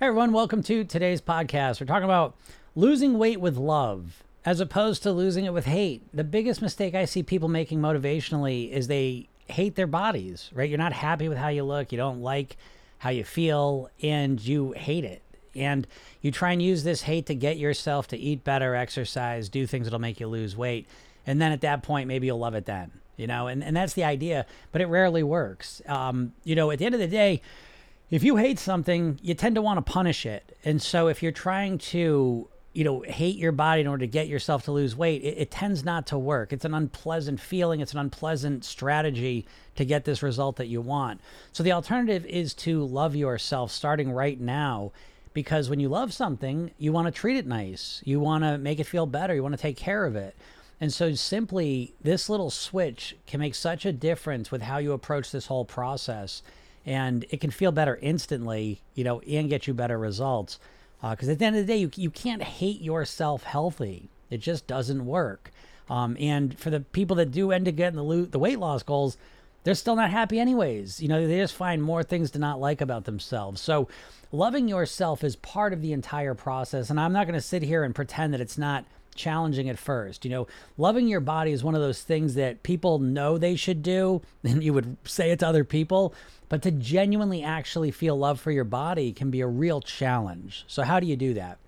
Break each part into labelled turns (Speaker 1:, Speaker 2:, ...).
Speaker 1: Everyone, welcome to today's podcast. We're talking about losing weight with love as opposed to losing it with hate. The biggest mistake I see people making motivationally is they hate their bodies, right? You're not happy with how you look, you don't like how you feel, and you hate it. And you try and use this hate to get yourself to eat better, exercise, do things that'll make you lose weight. And then at that point, maybe you'll love it then, you know? And, and that's the idea, but it rarely works. Um, you know, at the end of the day, if you hate something, you tend to want to punish it. And so if you're trying to, you know, hate your body in order to get yourself to lose weight, it, it, tends not to work. It's an unpleasant feeling, it's an unpleasant strategy to get this result that you want. So the alternative is to love yourself starting right now. Because when you love something, you want to treat it nice. You want to make it feel better. You want to take care of it. And so simply this little switch can make such a difference with how you approach this whole process and it can feel better instantly, you know, and get you better results. Because uh, at the end of the day, you, you can't hate yourself healthy. It just doesn't work. Um, and for the people that do end up getting the, lo- the weight loss goals, they're still not happy anyways. You know, they just find more things to not like about themselves. So loving yourself is part of the entire process. And I'm not going to sit here and pretend that it's not challenging at first. You know, loving your body is one of those things that people know they should do, and you would say it to other people, but to genuinely actually feel love for your body can be a real challenge. So, how do you do that?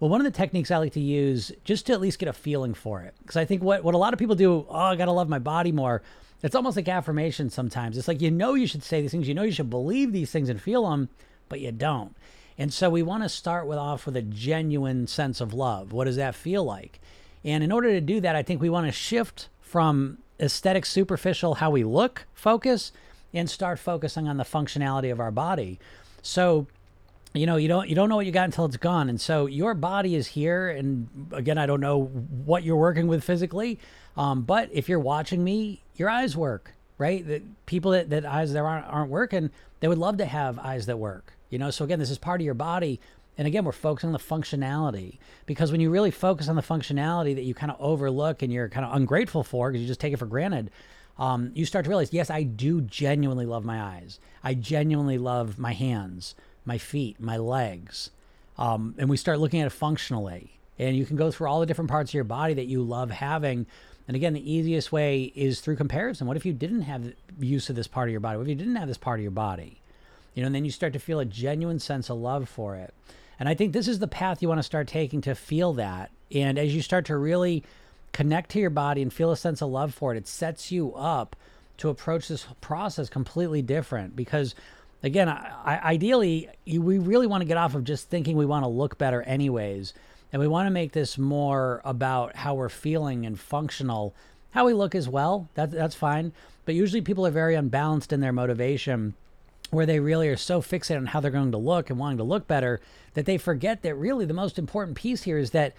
Speaker 1: Well, one of the techniques I like to use just to at least get a feeling for it, because I think what, what a lot of people do, oh, I got to love my body more. It's almost like affirmation sometimes. It's like you know you should say these things, you know you should believe these things and feel them, but you don't. And so we want to start with off with a genuine sense of love. What does that feel like? And in order to do that, I think we want to shift from aesthetic, superficial, how we look focus and start focusing on the functionality of our body. So, you know, you don't you don't know what you got until it's gone. And so your body is here. And again, I don't know what you're working with physically, um, but if you're watching me, your eyes work, right? The people that, that eyes that aren't aren't working, they would love to have eyes that work. You know, so again, this is part of your body. And again, we're focusing on the functionality because when you really focus on the functionality that you kind of overlook and you're kind of ungrateful for because you just take it for granted, um, you start to realize, yes, I do genuinely love my eyes. I genuinely love my hands, my feet, my legs. Um, and we start looking at it functionally. And you can go through all the different parts of your body that you love having. And again, the easiest way is through comparison. What if you didn't have use of this part of your body? What if you didn't have this part of your body? You know, and then you start to feel a genuine sense of love for it. And I think this is the path you want to start taking to feel that. And as you start to really connect to your body and feel a sense of love for it, it sets you up to approach this process completely different. Because again I, I, ideally we really want to get off of just thinking we want to look better anyways. And we want to make this more about how we're feeling and functional. How we look as well that, that's fine. But usually people are very unbalanced in their motivation where they really are so fixated on how they're going to look and wanting to look better that they forget that really the most important piece here is that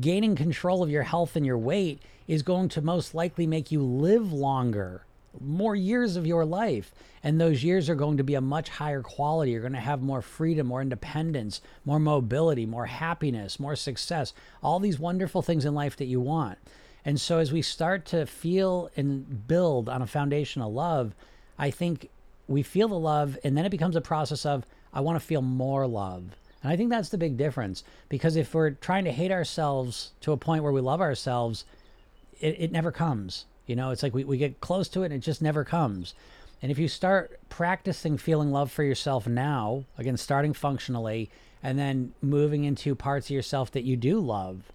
Speaker 1: gaining control of your health and your weight is going to most likely make you live longer, more years of your life. And those years are going to be a much higher quality. You're going to have more freedom, more independence, more mobility, more happiness, more success, all these wonderful things in life that you want. And so as we start to feel and build on a foundation of love, I think we feel the love and then it becomes a process of I want to feel more love. And I think that's the big difference because if we're trying to hate ourselves to a point where we love ourselves, it, it never comes. You know, it's like we, we get close to it and it just never comes. And if you start practicing feeling love for yourself now, again, starting functionally, and then moving into parts of yourself that you do love,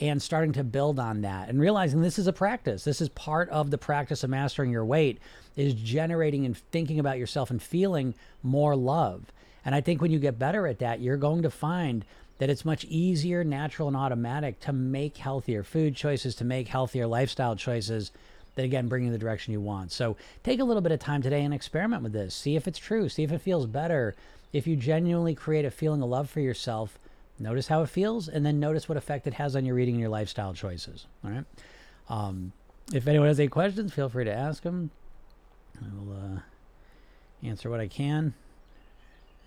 Speaker 1: and starting to build on that and realizing this is a practice. This is part of the practice of mastering your weight is generating and thinking about yourself and feeling more love. And I think when you get better at that, you're going to find that it's much easier, natural, and automatic to make healthier food choices, to make healthier lifestyle choices that again bring you the direction you want. So take a little bit of time today and experiment with this. See if it's true. See if it feels better. If you genuinely create a feeling of love for yourself, Notice how it feels, and then notice what effect it has on your eating and your lifestyle choices. All right. Um, if anyone has any questions, feel free to ask them. I will uh, answer what I can,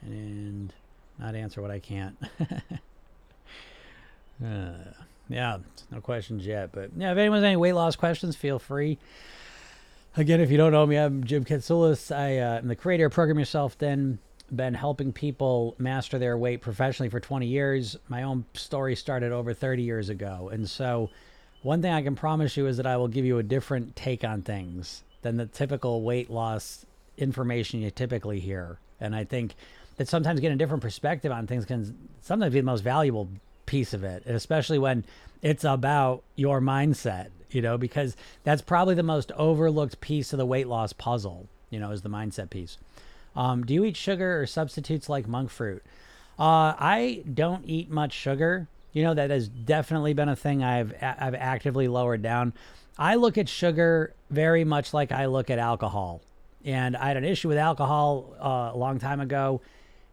Speaker 1: and not answer what I can't. uh, yeah, no questions yet. But yeah, if anyone has any weight loss questions, feel free. Again, if you don't know me, I'm Jim Katsoulis. I uh, am the creator of Program Yourself Thin been helping people master their weight professionally for 20 years. My own story started over 30 years ago. And so, one thing I can promise you is that I will give you a different take on things than the typical weight loss information you typically hear. And I think that sometimes getting a different perspective on things can sometimes be the most valuable piece of it, especially when it's about your mindset, you know, because that's probably the most overlooked piece of the weight loss puzzle, you know, is the mindset piece. Um, do you eat sugar or substitutes like monk fruit? Uh, I don't eat much sugar. You know, that has definitely been a thing I've I've actively lowered down. I look at sugar very much like I look at alcohol. And I had an issue with alcohol uh, a long time ago,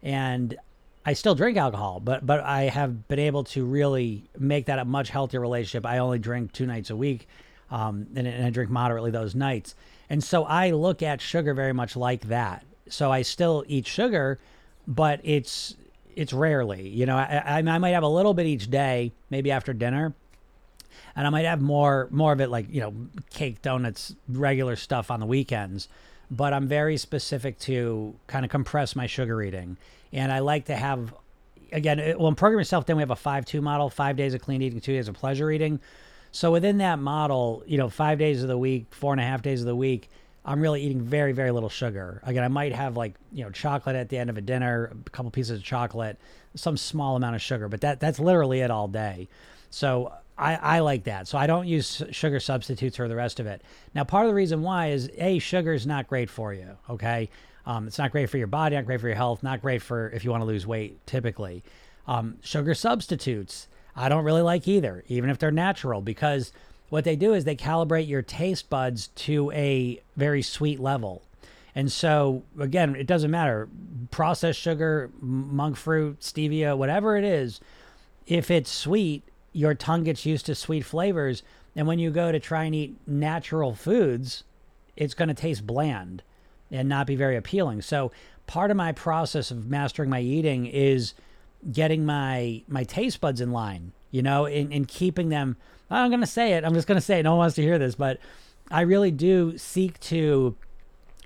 Speaker 1: and I still drink alcohol, but but I have been able to really make that a much healthier relationship. I only drink two nights a week, um, and, and I drink moderately those nights. And so I look at sugar very much like that. So I still eat sugar, but it's it's rarely. You know, I, I, I might have a little bit each day, maybe after dinner, and I might have more more of it like you know cake, donuts, regular stuff on the weekends. But I'm very specific to kind of compress my sugar eating, and I like to have again. Uh, well, in Program Yourself Thin we have a five-two model: five days of clean eating, two days of pleasure eating. So within that model, you know, five days of the week, four and a half days of the week, I'm really eating very, very little sugar. Again, I might have like, you know, chocolate at the end of a dinner, a couple pieces of chocolate, some small amount of sugar, but that that's literally it all day. So I, I like that. So I don't use sugar substitutes for the rest of it. Now, part of the reason why is A, sugar is not great for you. Okay. Um, it's not great for your body, not great for your health, not great for if you want to lose weight typically. Um, sugar substitutes, I don't really like either, even if they're natural, because what they do is they calibrate your taste buds to a very sweet level. And so, again, it doesn't matter processed sugar, monk fruit, stevia, whatever it is, if it's sweet, your tongue gets used to sweet flavors. And when you go to try and eat natural foods, it's going to taste bland and not be very appealing. So part of my process of mastering my eating is getting my my taste buds in line, you know, and, and keeping them. I'm going to say it. I'm just going to say it. No one wants to hear this, but I really do seek to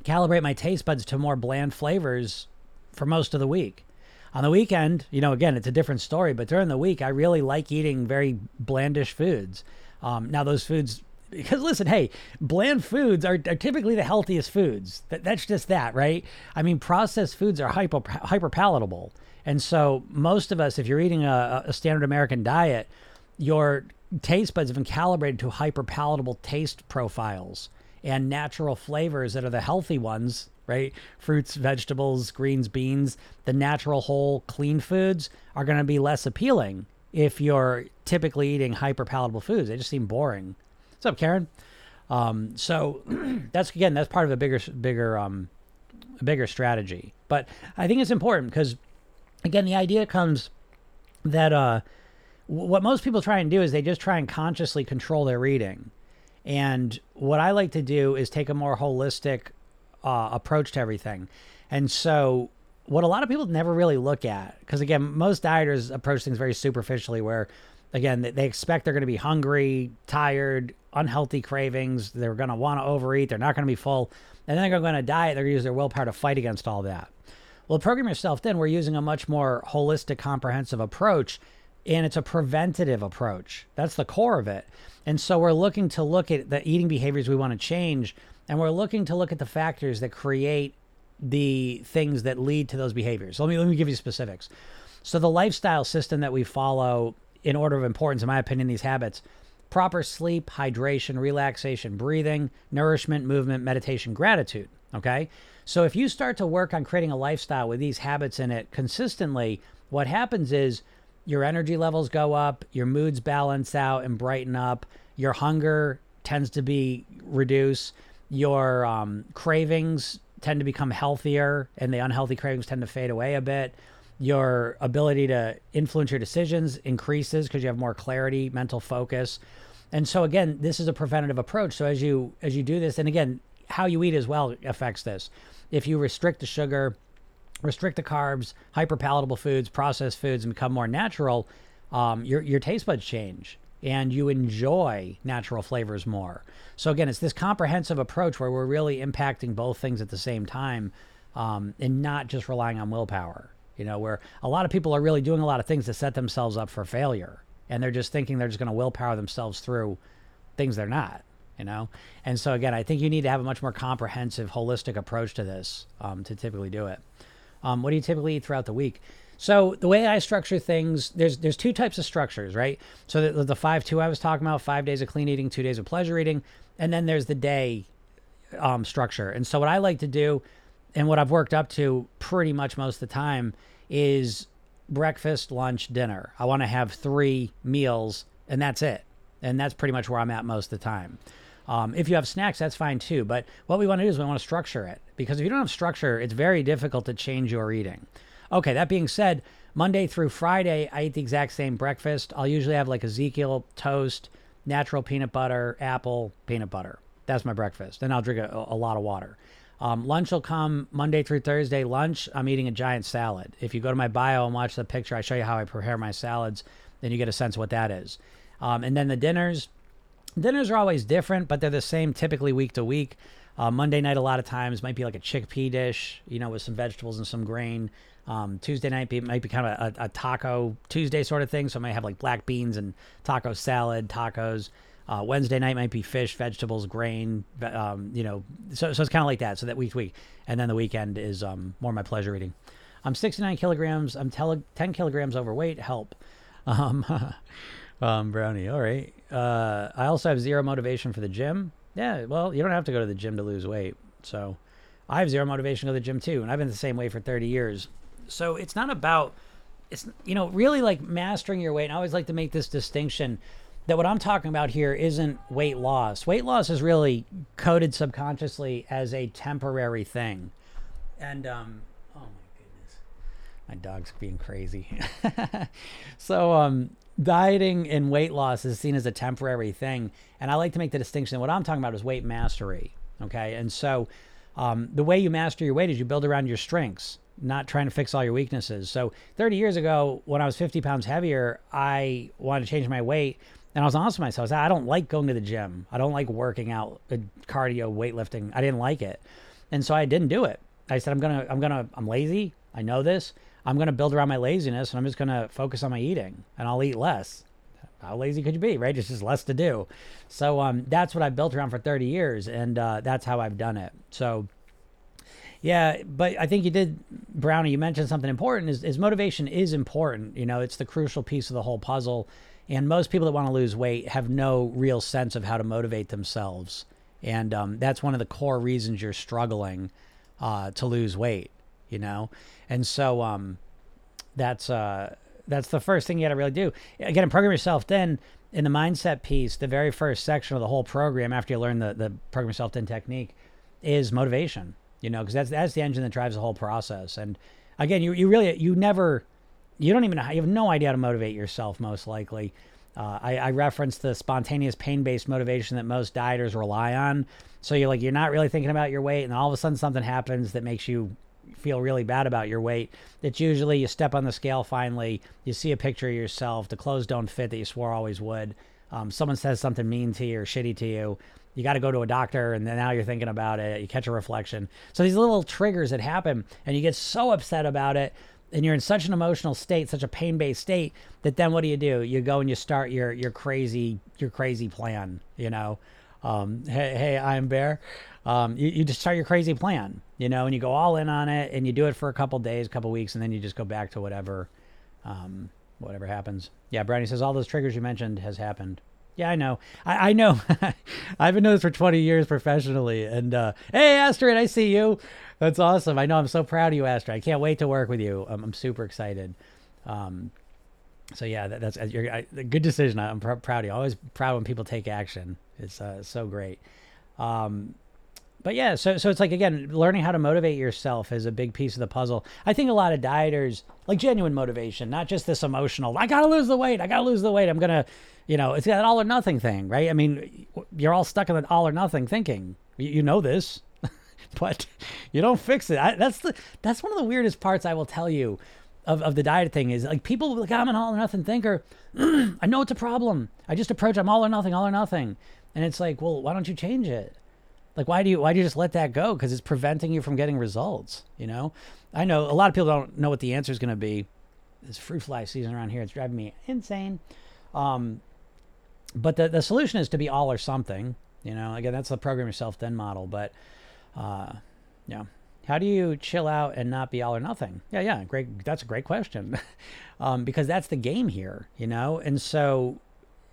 Speaker 1: calibrate my taste buds to more bland flavors for most of the week. On the weekend, you know, again, it's a different story, but during the week, I really like eating very blandish foods. Um, now, those foods, because listen, hey, bland foods are, are typically the healthiest foods. That, that's just that, right? I mean, processed foods are hyper, hyper palatable. And so, most of us, if you're eating a, a standard American diet, your taste buds have been calibrated to hyper palatable taste profiles and natural flavors that are the healthy ones right? Fruits, vegetables, greens, beans, the natural, whole, clean foods are going to be less appealing if you're typically eating hyper palatable foods. They just seem boring. What's up, Karen? Um, so that's again, that's part of a bigger, bigger, um, bigger strategy. But I think it's important because, again, the idea comes that uh, what most people try and do is they just try and consciously control their eating. And what I like to do is take a more holistic uh, approach to everything. And so, what a lot of people never really look at, because again, most dieters approach things very superficially, where again, they expect they're going to be hungry, tired, unhealthy cravings. They're going to want to overeat. They're not going to be full. And then they're going to diet. They're going to use their willpower to fight against all that. Well, program yourself thin we're using a much more holistic, comprehensive approach, and it's a preventative approach. That's the core of it. And so we're looking to look at the eating behaviors we want to change and we're looking to look at the factors that create the things that lead to those behaviors. let me let me give you specifics. So the lifestyle system that we follow in order of importance, in my opinion, these habits proper sleep, hydration, relaxation, breathing, nourishment, movement, meditation, gratitude. Okay. So if you start to work on creating a lifestyle with these habits in it consistently, what happens is your energy levels go up, your moods balance out and brighten up, your hunger tends to be reduced your um, cravings tend to become healthier and the unhealthy cravings tend to fade away a bit. Your ability to influence your decisions increases because you have more clarity mental focus. And so again this is a preventative approach. So as you as you do this and again how you eat as well affects this. If you restrict the sugar restrict the carbs hyper palatable foods processed foods and become more natural um, your your taste buds change and you enjoy natural flavors more. So again, it's this comprehensive approach where we're really impacting both things at the same time um, and not just relying on willpower. You know, where a lot of people are really doing a lot of things to set themselves up for failure, and they're just thinking they're just going to willpower themselves through things they're not. You know, and so again, I think you need to have a much more comprehensive, holistic approach to this um, to typically do it. Um, what do you typically eat throughout the week? So the way I structure things, there's there's two types of structures, right? So the, the five two I was talking about, five days of clean eating, two days of pleasure eating, and then there's the day um, structure. And so what I like to do, and what I've worked up to pretty much most of the time, is breakfast, lunch, dinner. I want to have three meals, and that's it. And that's pretty much where I'm at most of the time. Um, if you have snacks, that's fine too. But what we want to do is we want to structure it because if you don't have structure, it's very difficult to change your eating. Okay, that being said, Monday through Friday, I eat the exact same breakfast. I'll usually have like Ezekiel toast, natural peanut butter, apple, peanut butter. That's my breakfast. Then I'll drink a, a lot of water. Um, lunch will come Monday through Thursday. Lunch, I'm eating a giant salad. If you go to my bio and watch the picture, I show you how I prepare my salads. Then you get a sense what that is. Um, and then the dinners, dinners are always different, but they're the same typically week to week. Uh, Monday night, a lot of times, might be like a chickpea dish, you know, with some vegetables and some grain. Um, Tuesday night be, might be kind of a, a, taco Tuesday sort of thing. So I might have like black beans and taco salad, tacos. Uh, Wednesday night might be fish, vegetables, grain, um, you know, so, so it's kind of like that. So that week to week. And then the weekend is um, more my pleasure eating. I'm 69 kilograms. I'm tele- 10 kilograms overweight. Help. Um, brownie. All right. Uh, I also have zero motivation for the gym. Yeah. Well, you don't have to go to the gym to lose weight. So I have zero motivation to go to the gym too. And I've been the same way for 30 years. So it's not about, it's, you know, really like mastering your weight. And I always like to make this distinction that what I'm talking about here isn't weight loss. Weight loss is really coded subconsciously as a temporary thing. And, um, oh my goodness, my dog's being crazy. so, um, dieting and weight loss is seen as a temporary thing. And I like to make the distinction. What I'm talking about is weight mastery. Okay. And so, um, the way you master your weight is you build around your strengths, not trying to fix all your weaknesses. So, 30 years ago, when I was 50 pounds heavier, I wanted to change my weight and I was honest with myself. I, said, I don't like going to the gym. I don't like working out, uh, cardio, weightlifting. I didn't like it, and so I didn't do it. I said, I'm gonna, I'm gonna, I'm lazy. I know this. I'm gonna build around my laziness, and I'm just gonna focus on my eating, and I'll eat less. How lazy could you be, right? It's just less to do. So um, that's what I've built around for 30 years, and uh, that's how I've done it. So yeah, but I think you did, Brownie. You mentioned something important. Is, is motivation is important. You know, it's the crucial piece of the whole puzzle. And most people that want to lose weight have no real sense of how to motivate themselves. And um, that's one of the core reasons you're struggling uh, to lose weight, you know? And so um, that's, uh, that's the first thing you got to really do. Again, program yourself thin in the mindset piece, the very first section of the whole program after you learn the, the program yourself thin technique is motivation, you know, because that's, that's the engine that drives the whole process. And again, you, you really, you never, you don't even you have no idea how to motivate yourself, most likely. Uh, I, I referenced the spontaneous pain-based motivation that most dieters rely on. So you're like you're not really thinking about your weight, and all of a sudden something happens that makes you feel really bad about your weight. It's usually you step on the scale finally, you see a picture of yourself, the clothes don't fit that you swore always would. Um, someone says something mean to you or shitty to you. You got to go to a doctor, and then now you're thinking about it. You catch a reflection. So these little triggers that happen, and you get so upset about it and you're in such an emotional state, such a pain-based state that then what do you do? You go and you start your your crazy your crazy plan. You know, um, hey hey, I'm Bear. Um, you, you just start your crazy plan. You know, and you go all in on it, and you do it for a couple days, a couple weeks, and then you just go back to whatever, um, whatever happens. Yeah, Brownie says all those triggers you mentioned has happened. Yeah, I know. I, I know. I've been doing this for 20 years professionally. And uh, hey, Astrid, I see you. That's awesome. I know. I'm so proud of you, Astrid. I can't wait to work with you. I'm, I'm super excited. Um, so yeah, that, that's a good decision. I'm pr- proud of you. Always proud when people take action. It's uh, so great. Um, but yeah, so so it's like again, learning how to motivate yourself is a big piece of the puzzle. I think a lot of dieters like genuine motivation, not just this emotional. I gotta lose the weight. I gotta lose the weight. I'm gonna, you know, it's that all or nothing thing, right? I mean, you're all stuck in that all or nothing thinking. You, you know this, but you don't fix it. I, that's the that's one of the weirdest parts I will tell you of, of the diet thing is like people like I'm an all or nothing thinker. I know it's a problem. I just approach I'm all or nothing, all or nothing, and it's like, well, why don't you change it? Like, why do you why do you just let that go? Because it's preventing you from getting results. You know, I know a lot of people don't know what the answer is going to be. It's fruit fly season around here. It's driving me insane. Um, but the the solution is to be all or something. You know, again, that's the program yourself thin model. But uh, yeah, how do you chill out and not be all or nothing? Yeah, yeah, great. That's a great question, um, because that's the game here. You know, and so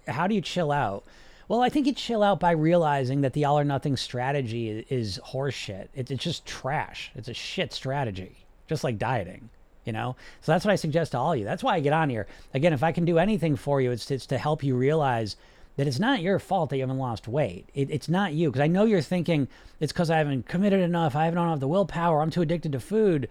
Speaker 1: how do you chill out? Well, I think you chill out by realizing that the all or nothing strategy is, horseshit. It, it's just trash. It's a shit strategy, just like dieting, you know? So that's what I suggest to all of you. That's why I get on here. Again, if I can do anything for you, it's, it's to help you realize that it's not your fault that you haven't lost weight. It, it's not you. Because I know you're thinking it's because I haven't committed enough. I haven't have the willpower. I'm too addicted to food.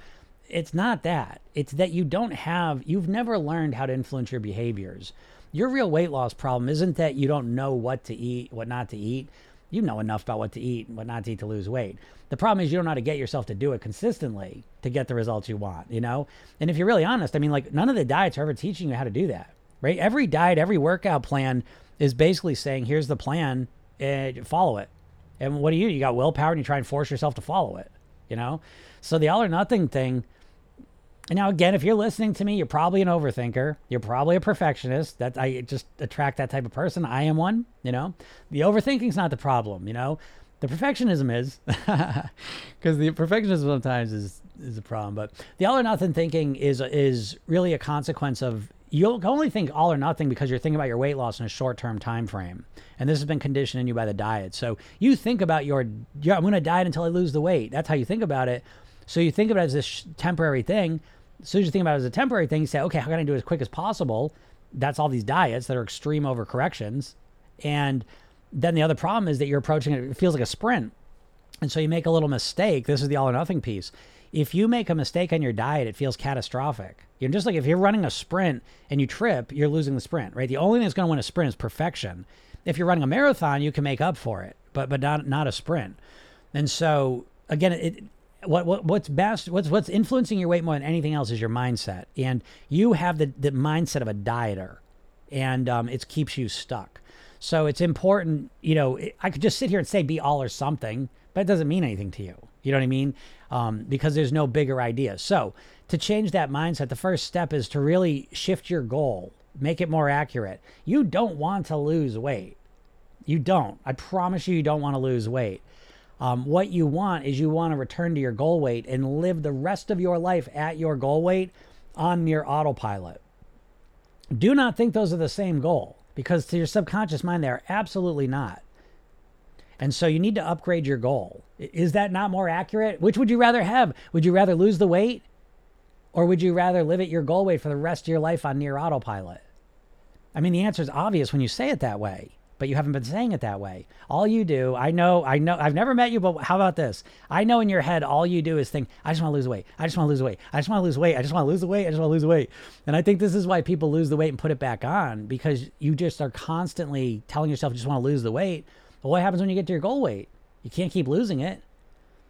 Speaker 1: It's not that. It's that you don't have, you've never learned how to influence your behaviors your real weight loss problem isn't that you don't know what to eat, what not to eat. You know enough about what to eat and what not to eat to lose weight. The problem is you don't know how to get yourself to do it consistently to get the results you want, you know? And if you're really honest, I mean, like, none of the diets are ever teaching you how to do that, right? Every diet, every workout plan is basically saying, here's the plan, and follow it. And what do you? You got willpower and you try and force yourself to follow it, you know? So the all or nothing thing, now, again, if you're listening to me, you're probably an overthinker. You're probably a perfectionist. That I just attract that type of person. I am one. You know, the overthinking's not the problem. You know, the perfectionism is, because the perfectionism sometimes is is a problem. But the all or nothing thinking is is really a consequence of you'll only think all or nothing because you're thinking about your weight loss in a short term time frame. And this has been conditioned in you by the diet. So you think about your, I'm going to diet until I lose the weight. That's how you think about it. So you think about it as this temporary thing as soon as you think about it as a temporary thing, you say, okay, how can I do it as quick as possible? That's all these diets that are extreme overcorrections. And then the other problem is that you're approaching it, it feels like a sprint. And so you make a little mistake. This is the all or nothing piece. If you make a mistake on your diet, it feels catastrophic. You're just like if you're running a sprint and you trip, you're losing the sprint, right? The only thing that's going to win a sprint is perfection. If you're running a marathon, you can make up for it, but but not not a sprint. And so again, it what, what what's best what's what's influencing your weight more than anything else is your mindset. And you have the, the mindset of a dieter and um, it keeps you stuck. So it's important you know i could just sit here and say be all or something but it doesn't mean anything to you. You know what i mean? Um, because there's no bigger idea. So to change that mindset the first step is to really shift your goal make it more accurate. You don't want to lose weight. You don't. I promise you you don't want to lose weight um, what you want is you want to return to your goal weight and live the rest of your life at your goal weight on your autopilot. Do not think those are the same goal because to your subconscious mind, they are absolutely not. And so you need to upgrade your goal. Is that not more accurate? Which would you rather have? Would you rather lose the weight or would you rather live at your goal weight for the rest of your life on near autopilot? I mean, the answer is obvious when you say it that way but you haven't been saying it that way. All you do, I know, I know, I've never met you, but how about this? I know in your head, all you do is think, I just want to lose weight. I just want to lose weight. I just want to lose weight. I just want to lose the weight. I just want to lose weight. And I think this is why people lose the weight and put it back on because you just are constantly telling yourself you just want to lose the weight. But what happens when you get to your goal weight? You can't keep losing it.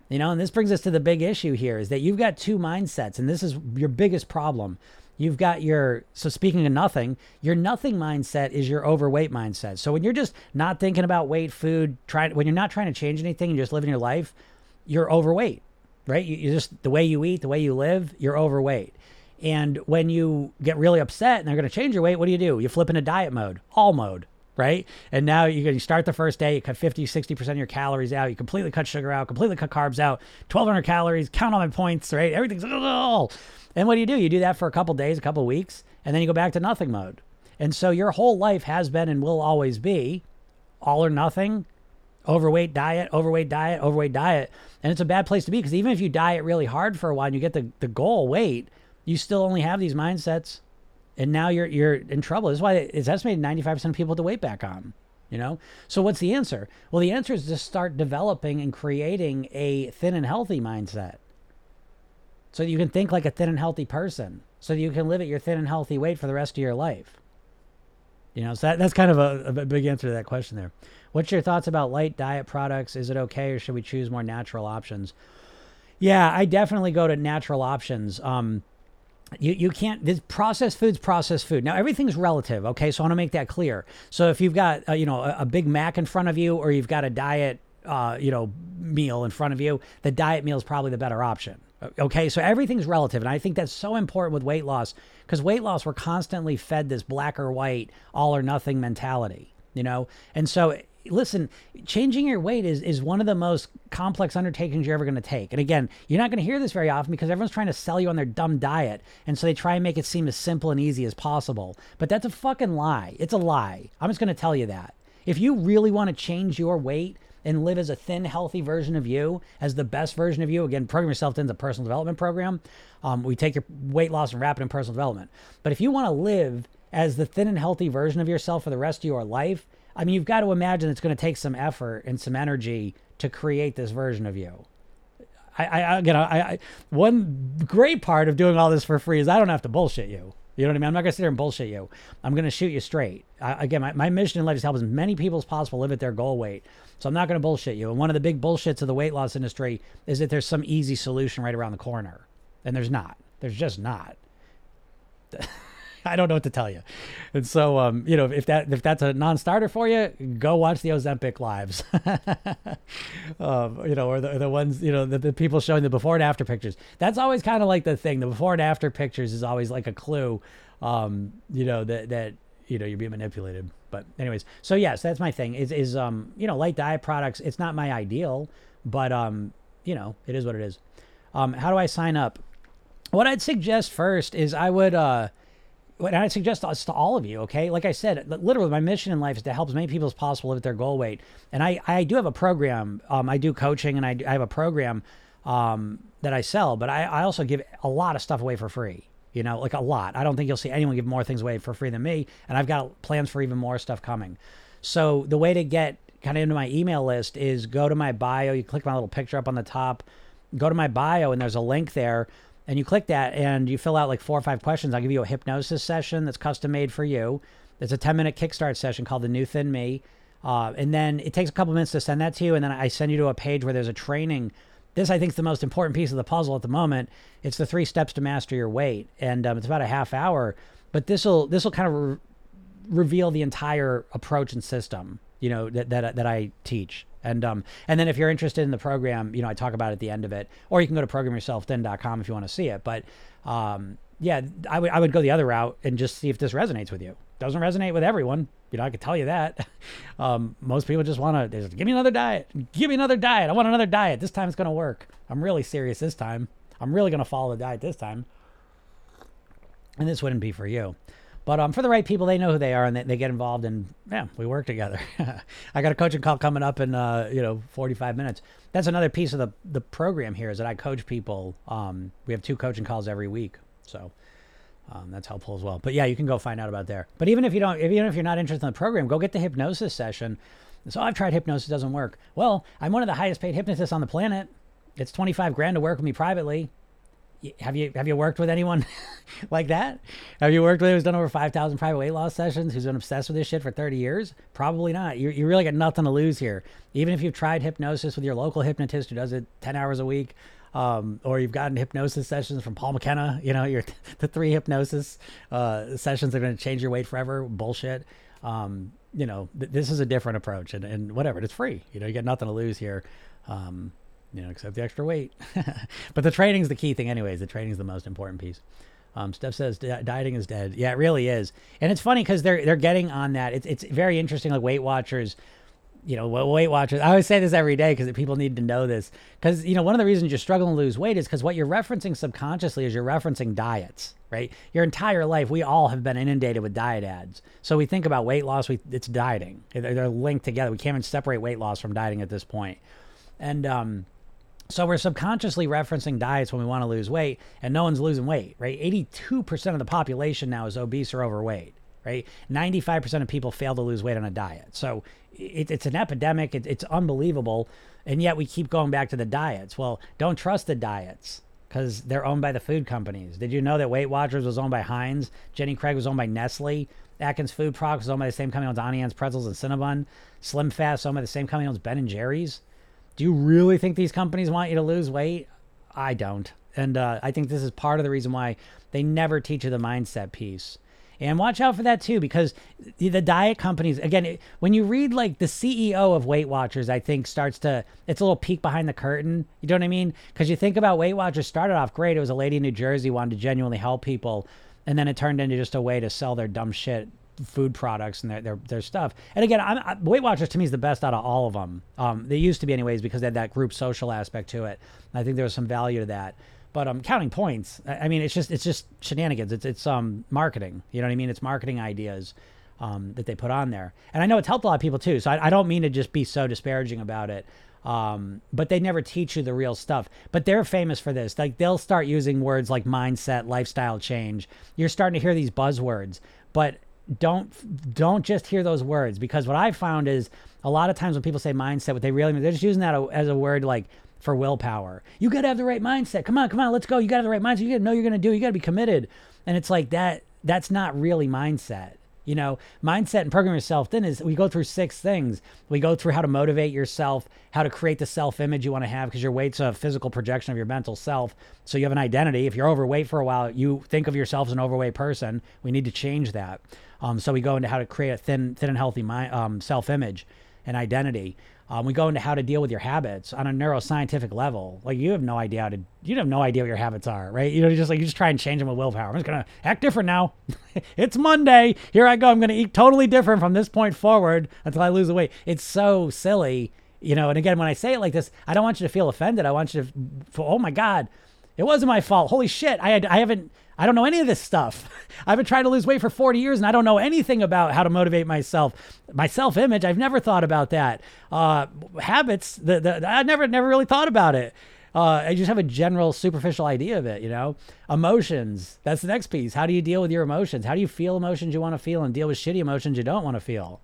Speaker 1: You know, and this brings us to the big issue here is that you've got two mindsets, and this is your biggest problem. You've got your, so speaking of nothing, your nothing mindset is your overweight mindset. So when you're just not thinking about weight, food, trying, when you're not trying to change anything you're just living your life, you're overweight, right? You, you just, the way you eat, the way you live, you're overweight. And when you get really upset and they're going to change your weight, what do you do? You flip into diet mode, all mode, right? And now you, you start the first day, you cut 50, 60% of your calories out, you completely cut sugar out, completely cut carbs out, 1200 calories, count all my points, right? Everything's, oh, and what do you do? You do that for a couple days, a couple weeks, and then you go back to nothing mode. And so your whole life has been and will always be all or nothing, overweight diet, overweight diet, overweight diet. And it's a bad place to be because even if you diet really hard for a while and you get the, the goal weight, you still only have these mindsets. And now you're you're in trouble. This is why it's estimated 95% of people to weight back on. You know? So what's the answer? Well, the answer is to start developing and creating a thin and healthy mindset so you can think like a thin and healthy person. So that you can live at your thin and healthy weight for the rest of your life. You know so that, that's kind of a, a big answer to that question there. What's your thoughts about light diet products? Is it okay or should we choose more natural options? Yeah i definitely go to natural options. Um, you, you can't this processed foods processed food. Now everything's relative okay? So i want to make that clear. So if you've got uh, you know a, a, big mac in front of you or you've got a diet uh, you know, meal in front of you, the diet meal is probably the better option. Uh, okay, so everything's relative, and I think that's so important with weight loss because weight loss we're constantly fed this black or white, all or nothing mentality, you know, and so listen, changing your weight is, is one of the most complex undertakings you're ever going to take. And again, you're not going to hear this very often because everyone's trying to sell you on their dumb diet. And so they try and make it seem as simple and easy as possible. But that's a fucking lie. It's a lie. I'm just going to tell you that. If you really want to change your weight and live as a thin, healthy version of you, as the best version of you, again, program yourself into a personal development program. Um, we take your weight loss and wrap it in personal development. But if you want to live as the thin and healthy version of yourself for the rest of your life, I mean, you've got to imagine it's going to take some effort and some energy to create this version of you. I, I again, I, I, one great part of doing all this for free is I don't have to bullshit you. You know what I mean? I'm not going to sit there and bullshit you. I'm going to shoot you straight. I, again, my, my mission in life is to help as many people as possible live at their goal weight. So I'm not going to bullshit you. And one of the big bullshits of the weight loss industry is that there's some easy solution right around the corner. And there's not. There's just not. I don't know what to tell you. And so, um, you know, if that if that's a non-starter for you, go watch the Ozempic lives. um, you know, or the, the ones, you know, the, the people showing the before and after pictures. That's always kind of like the thing. The before and after pictures is always like a clue, um, you know, that that you know you're being manipulated. But anyways, so yes, that's my thing. Is is um, you know, light diet products. It's not my ideal, but um, you know, it is what it is. Um, how do I sign up? What I'd suggest first is I would uh and I suggest this to all of you, okay? Like I said, literally, my mission in life is to help as many people as possible live at their goal weight. And I, I do have a program. Um, I do coaching, and I, I have a program um, that I sell. But I, I also give a lot of stuff away for free. You know, like a lot. I don't think you'll see anyone give more things away for free than me. And I've got plans for even more stuff coming. So the way to get kind of into my email list is go to my bio. You click my little picture up on the top. Go to my bio, and there's a link there and you click that and you fill out like four or five questions. I'll give you a hypnosis session that's custom made for you. It's a 10 minute kickstart session called The New Thin Me. Uh, and then it takes a couple minutes to send that to you. And then I send you to a page where there's a training. This, I think, is the most important piece of the puzzle at the moment. It's the three steps to master your weight. And um, it's about a half hour. But this will this will kind of re- reveal the entire approach and system, you know, that, that, that I teach. And um, and then if you're interested in the program, you know, I talk about it at the end of it, or you can go to programyourselfthin.com if you want to see it. But um, yeah, I would I would go the other route and just see if this resonates with you. Doesn't resonate with everyone, you know. I could tell you that. Um, most people just want to give me another diet. Give me another diet. I want another diet. This time it's going to work. I'm really serious this time. I'm really going to follow the diet this time. And this wouldn't be for you. But um, for the right people, they know who they are and they, they get involved, and yeah, we work together. I got a coaching call coming up in uh, you know 45 minutes. That's another piece of the the program here is that I coach people. Um, we have two coaching calls every week, so um, that's helpful as well. But yeah, you can go find out about there. But even if you don't, even if you're not interested in the program, go get the hypnosis session. So I've tried hypnosis, doesn't work. Well, I'm one of the highest paid hypnotists on the planet. It's 25 grand to work with me privately have you have you worked with anyone like that? Have you worked with who's done over five thousand private weight loss sessions? Who's been obsessed with this shit for thirty years? Probably not. You you really got nothing to lose here. Even if you've tried hypnosis with your local hypnotist who does it ten hours a week, um, or you've gotten hypnosis sessions from Paul McKenna. You know, your the three hypnosis uh, sessions are going to change your weight forever. Bullshit. Um, you know, th- this is a different approach, and and whatever. It's free. You know, you got nothing to lose here. Um, you know, except the extra weight. but the training's the key thing, anyways. The training's the most important piece. Um, Steph says dieting is dead. Yeah, it really is. And it's funny because they're they're getting on that. It's it's very interesting. Like Weight Watchers, you know, Weight Watchers. I always say this every day because people need to know this. Because you know, one of the reasons you're struggling to lose weight is because what you're referencing subconsciously is you're referencing diets, right? Your entire life, we all have been inundated with diet ads. So we think about weight loss. We it's dieting. They're, they're linked together. We can't even separate weight loss from dieting at this point. And um, so we're subconsciously referencing diets when we want to lose weight, and no one's losing weight, right? 82% of the population now is obese or overweight, right? 95% of people fail to lose weight on a diet. So it, it's an epidemic. It, it's unbelievable. And yet we keep going back to the diets. Well, don't trust the diets because they're owned by the food companies. Did you know that Weight Watchers was owned by Heinz? Jenny Craig was owned by Nestle. Atkins Food Products was owned by the same company owns Anne's Pretzels and Cinnabon. Slim Fast owned by the same company owns Ben and Jerry's. Do you really think these companies want you to lose weight? I don't. And uh, I think this is part of the reason why they never teach you the mindset piece. And watch out for that too, because the diet companies, again, when you read like the CEO of Weight Watchers, I think starts to, it's a little peek behind the curtain. You know what I mean? Because you think about Weight Watchers started off great. It was a lady in New Jersey wanted to genuinely help people. And then it turned into just a way to sell their dumb shit food products and their their, their stuff. And again, I'm, I, Weight Watchers to me is the best out of all of them. Um, they used to be anyways because they had that group social aspect to it. I think there was some value to that. But um, counting points, I, mean, it's just it's just shenanigans. It's it's um marketing. You know what I mean? It's marketing ideas. Um, that they put on there, and I know it's helped a lot of people too. So I, I don't mean to just be so disparaging about it. Um, but they never teach you the real stuff. But they're famous for this. Like they'll start using words like mindset, lifestyle change. You're starting to hear these buzzwords, but don't don't just hear those words because what I found is a lot of times when people say mindset, what they really mean, they're just using that as a word like for willpower. You got to have the right mindset. Come on, come on, let's go. You got to have the right mindset. You got to know you're going to do. You got to be committed. And it's like that. That's not really mindset. You know, mindset and program yourself thin is we go through six things. We go through how to motivate yourself, how to create the self image you want to have because your weight's a physical projection of your mental self. So you have an identity. If you're overweight for a while, you think of yourself as an overweight person. We need to change that. Um, so we go into how to create a thin, thin and healthy mind, um, self image and identity. Um, we go into how to deal with your habits on a neuroscientific level. Like you have no idea how to, you have no idea what your habits are, right? You know, you just like you just try and change them with willpower. I'm just gonna act different now. it's Monday. Here I go. I'm gonna eat totally different from this point forward until I lose the weight. It's so silly, you know. And again, when I say it like this, I don't want you to feel offended. I want you to, oh my god, it wasn't my fault. Holy shit, I had, I haven't I don't know any of this stuff. I've been trying to lose weight for 40 years and I don't know anything about how to motivate myself. My self image, I've never thought about that. Uh, habits, the, the, I never, never really thought about it. Uh, I just have a general superficial idea of it, you know? Emotions, that's the next piece. How do you deal with your emotions? How do you feel emotions you want to feel and deal with shitty emotions you don't want to feel?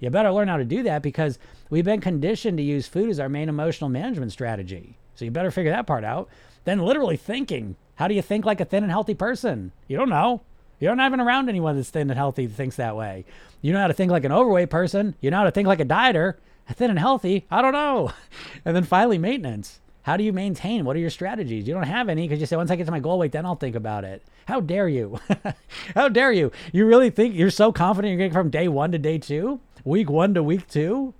Speaker 1: You better learn how to do that because we've been conditioned to use food as our main emotional management strategy. So you better figure that part out. Then literally thinking how do you think like a thin and healthy person? You don't know. You don't have been around anyone that's thin and healthy that thinks that way. You know how to think like an overweight person. You know how to think like a dieter. Thin and healthy, I don't know. And then finally, maintenance. How do you maintain? What are your strategies? You don't have any because you say, once I get to my goal weight, then I'll think about it. How dare you? How dare you? You really think you're so confident you're getting from day one to day two? Week one to week two?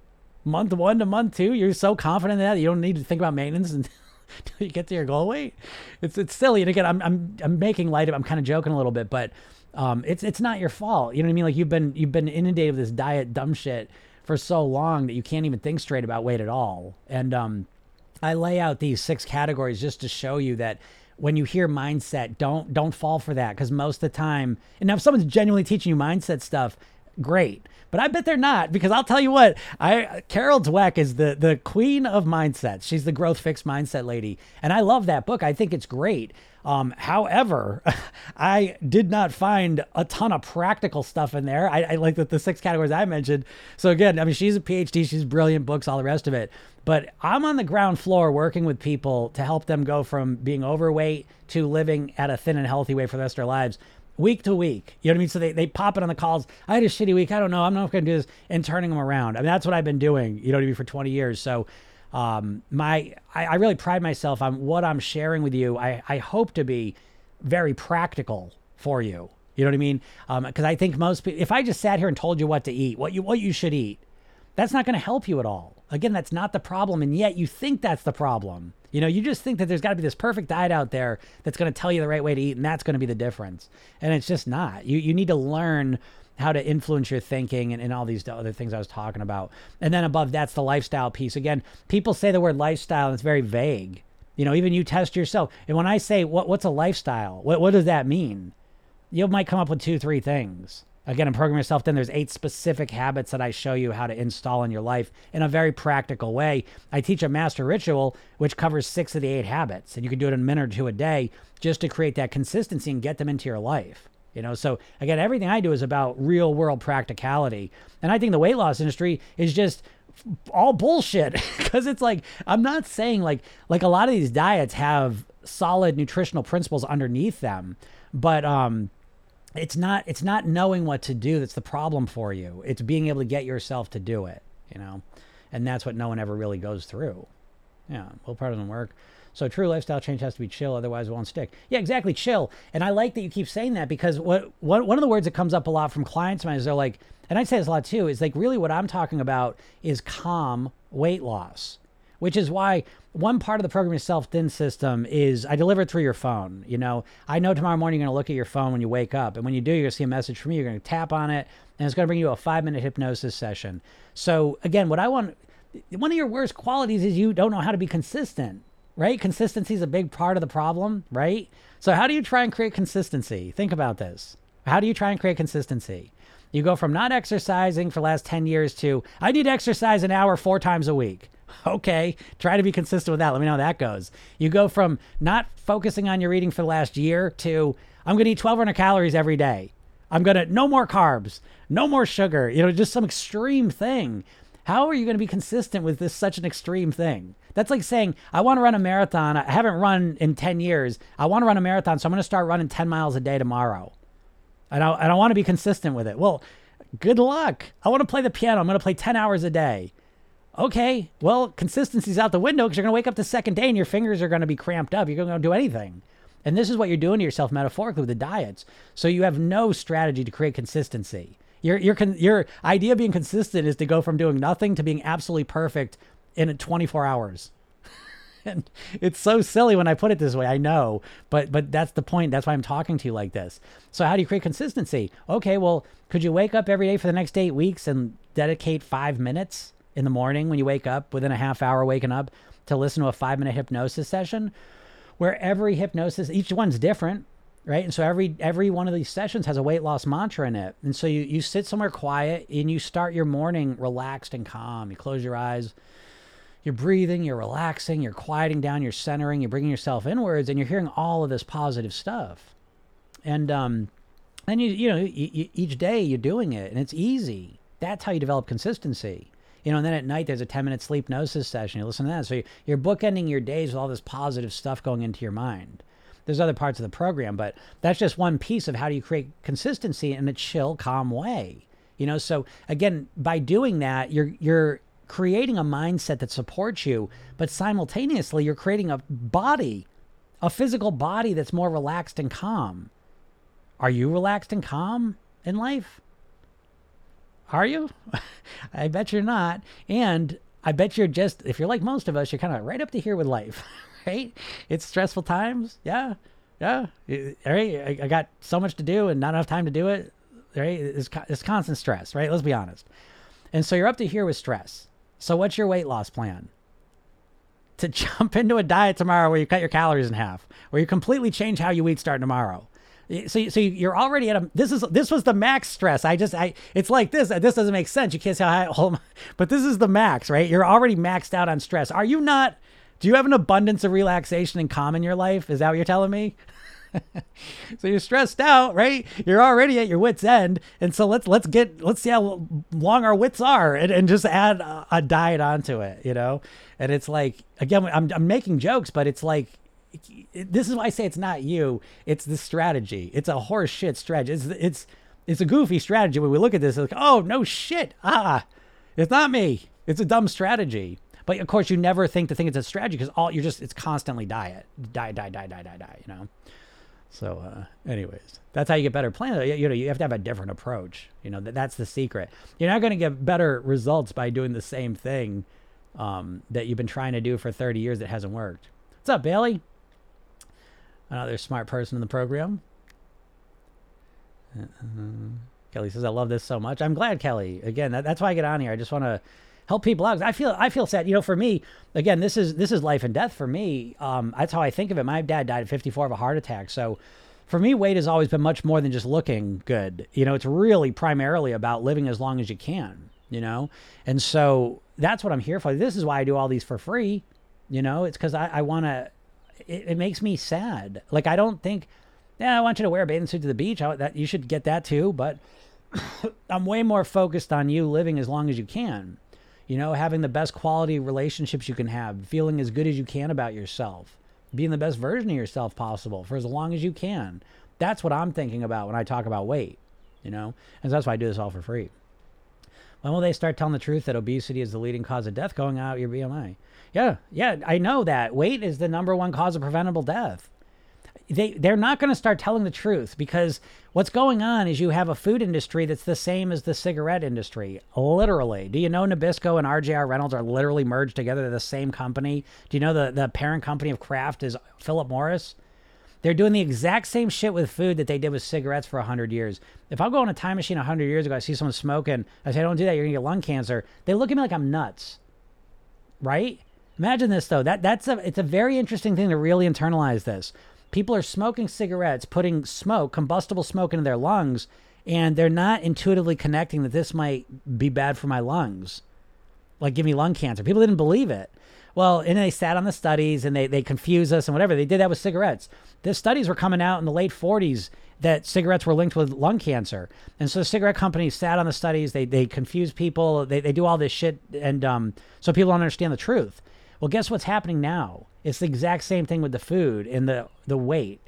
Speaker 1: Month one to month two? You're so confident that you don't need to think about maintenance and till you get to your goal weight. It's it's silly. And again, I'm I'm I'm making light of. I'm kind of joking a little bit, but um, it's it's not your fault. You know what I mean? Like you've been you've been inundated with this diet dumb shit for so long that you can't even think straight about weight at all. And um, I lay out these six categories just to show you that when you hear mindset, don't don't fall for that because most of the time, and now if someone's genuinely teaching you mindset stuff, great. But I bet they're not because I'll tell you what, I Carol Dweck is the the queen of mindsets. She's the growth fixed mindset lady, and I love that book. I think it's great. Um, however, I did not find a ton of practical stuff in there. I, I like the, the six categories I mentioned. So again, I mean, she's a PhD, she's brilliant books, all the rest of it. But I'm on the ground floor working with people to help them go from being overweight to living at a thin and healthy way for the rest of their lives week to week. You know what I mean? So they, they pop it on the calls. I had a shitty week. I don't know. I'm not going to do this and turning them around. I mean, that's what I've been doing, you know what I mean, for 20 years. So, um, my, I, I really pride myself on what I'm sharing with you. I, I hope to be very practical for you. You know what I mean? Because um, I think most people, if I just sat here and told you what to eat, what you, what you should eat, that's not going to help you at all. Again, that's not the problem. And yet you think that's the problem. You know, you just think that there's got to be this perfect diet out there that's going to tell you the right way to eat, and that's going to be the difference. And it's just not. You you need to learn how to influence your thinking and, and all these other things I was talking about. And then above that's the lifestyle piece. Again, people say the word lifestyle and it's very vague. You know, even you test yourself. And when I say what what's a lifestyle, what what does that mean? You might come up with two, three things. Again, in Program Yourself Thin there's eight specific habits that I show you how to install in your life in a very practical way. I teach a master ritual, which covers six of the eight habits, and you can do it in a minute or two a day just to create that consistency and get them into your life. You know, so again, everything I do is about real world practicality. And I think the weight loss industry is just all bullshit because it's like I'm not saying like like a lot of these diets have solid nutritional principles underneath them, but um it's not it's not knowing what to do that's the problem for you. It's being able to get yourself to do it, you know. And that's what no one ever really goes through. Yeah, willpower doesn't work. So true lifestyle change has to be chill, otherwise it won't stick. Yeah, exactly, chill. And I like that you keep saying that because what, what one of the words that comes up a lot from clients of mine is they're like, and I say this a lot too, is like really what I'm talking about is calm weight loss, which is why one part of the program self thin system is I deliver it through your phone. You know, I know tomorrow morning you're going to look at your phone when you wake up. And when you do, you're going to see a message from me. You're going to tap on it and it's going to bring you a five minute hypnosis session. So again, what I want, one of your worst qualities is you don't know how to be consistent right? Consistency is a big part of the problem, right? So, how do you try and create consistency? Think about this. How do you try and create consistency? You go from not exercising for the last 10 years to, I need to exercise an hour four times a week. Okay, try to be consistent with that. Let me know how that goes. You go from not focusing on your eating for the last year to, I'm going to eat 1,200 calories every day. I'm going to, no more carbs, no more sugar, you know, just some extreme thing. How are you going to be consistent with this such an extreme thing? That's like saying, I want to run a marathon. I haven't run in 10 years. I want to run a marathon, so I'm going to start running 10 miles a day tomorrow. And I, I want to be consistent with it. Well, good luck. I want to play the piano. I'm going to play 10 hours a day. Okay, well, consistency's out the window because you're going to wake up the second day and your fingers are going to be cramped up. You're going to do anything. And this is what you're doing to yourself metaphorically with the diets. So you have no strategy to create consistency. Your your your idea of being consistent is to go from doing nothing to being absolutely perfect in 24 hours. And it's so silly when I put it this way. I know, but but that's the point. That's why I'm talking to you like this. So how do you create consistency? Okay, well, could you wake up every day for the next 8 weeks and dedicate 5 minutes in the morning when you wake up within a half hour waking up to listen to a 5-minute hypnosis session? Where every hypnosis, each one's different right and so every every one of these sessions has a weight loss mantra in it and so you you sit somewhere quiet and you start your morning relaxed and calm you close your eyes you're breathing you're relaxing you're quieting down you're centering you're bringing yourself inwards and you're hearing all of this positive stuff. And um and you you know you, you, each day you're doing it and it's easy. That's how you develop consistency. You know and then at night there's a 10 minute sleep gnosis session you listen to that. So you're bookending your days with all this positive stuff going into your mind. There's other parts of the program, but that's just one piece of how do you create consistency in a chill, calm way. You know, so again, by doing that, you're you're creating a mindset that supports you, but simultaneously you're creating a body, a physical body that's more relaxed and calm. Are you relaxed and calm in life? Are you? I bet you're not. And I bet you're just, if you're like most of us, you're kind of right up to here with life. right? It's stressful times. Yeah. Yeah. Right. I, I got so much to do and not enough time to do it. Right. It's, it's constant stress, right? Let's be honest. And so you're up to here with stress. So what's your weight loss plan? To jump into a diet tomorrow where you cut your calories in half, where you completely change how you eat starting tomorrow. So, so you're already at a. This is this was the max stress. I just I. It's like this. This doesn't make sense. You can't say how high. But this is the max, right? You're already maxed out on stress. Are you not? Do you have an abundance of relaxation and calm in your life? Is that what you're telling me? so you're stressed out, right? You're already at your wits end, and so let's let's get let's see how long our wits are, and, and just add a, a diet onto it, you know. And it's like again, I'm I'm making jokes, but it's like this is why I say it's not you. It's the strategy. It's a horse shit strategy. It's it's it's a goofy strategy. When we look at this, it's like, oh no shit, ah, it's not me. It's a dumb strategy. But of course, you never think to think it's a strategy because all you're just it's constantly diet, diet, diet, diet, diet, diet, diet. You know. So, uh, anyways, that's how you get better plans. You know, you have to have a different approach. You know, that, that's the secret. You're not going to get better results by doing the same thing um, that you've been trying to do for 30 years that hasn't worked. What's up, Bailey? Another smart person in the program. Uh, Kelly says, "I love this so much." I'm glad, Kelly. Again, that, that's why I get on here. I just want to help people out. I feel I feel sad. You know, for me, again, this is this is life and death for me. Um, that's how I think of it. My dad died at 54 of a heart attack, so for me, weight has always been much more than just looking good. You know, it's really primarily about living as long as you can. You know, and so that's what I'm here for. This is why I do all these for free. You know, it's because I, I want to. It, it, makes me sad. Like I don't think, yeah, I want you to wear a bathing suit to the beach. I, that you should get that too, but I'm way more focused on you living as long as you can you know, having the best quality relationships you can have, feeling as good as you can about yourself, being the best version of yourself possible for as long as you can. That's what I'm thinking about when I talk about weight, you know, and so that's why I do this all for free. When will they start telling the truth that obesity is the leading cause of death going out your BMI? Yeah, yeah, I know that. Weight is the number one cause of preventable death. They they're not going to start telling the truth because what's going on is you have a food industry that's the same as the cigarette industry. Literally. Do you know Nabisco and RJR Reynolds are literally merged together? They're the same company. Do you know the, the parent company of Kraft is Philip Morris? They're doing the exact same shit with food that they did with cigarettes for 100 years. If I go on a time machine 100 years ago, I see someone smoking, I say, don't do that, you're going to get lung cancer. They look at me like I'm nuts. Right? Imagine this though. That that's a it's a very interesting thing to really internalize this. People are smoking cigarettes, putting smoke, combustible smoke into their lungs, and they're not intuitively connecting that this might be bad for my lungs. Like give me lung cancer. People didn't believe it. Well, and they sat on the studies and they, they confuse us and whatever. They did that with cigarettes. The studies were coming out in the late 40s that cigarettes were linked with lung cancer. And so the cigarette companies sat on the studies. They, they confuse people. They, they do all this shit. And um, so people don't understand the truth. Well, guess what's happening now? It's the exact same thing with the food and the the weight.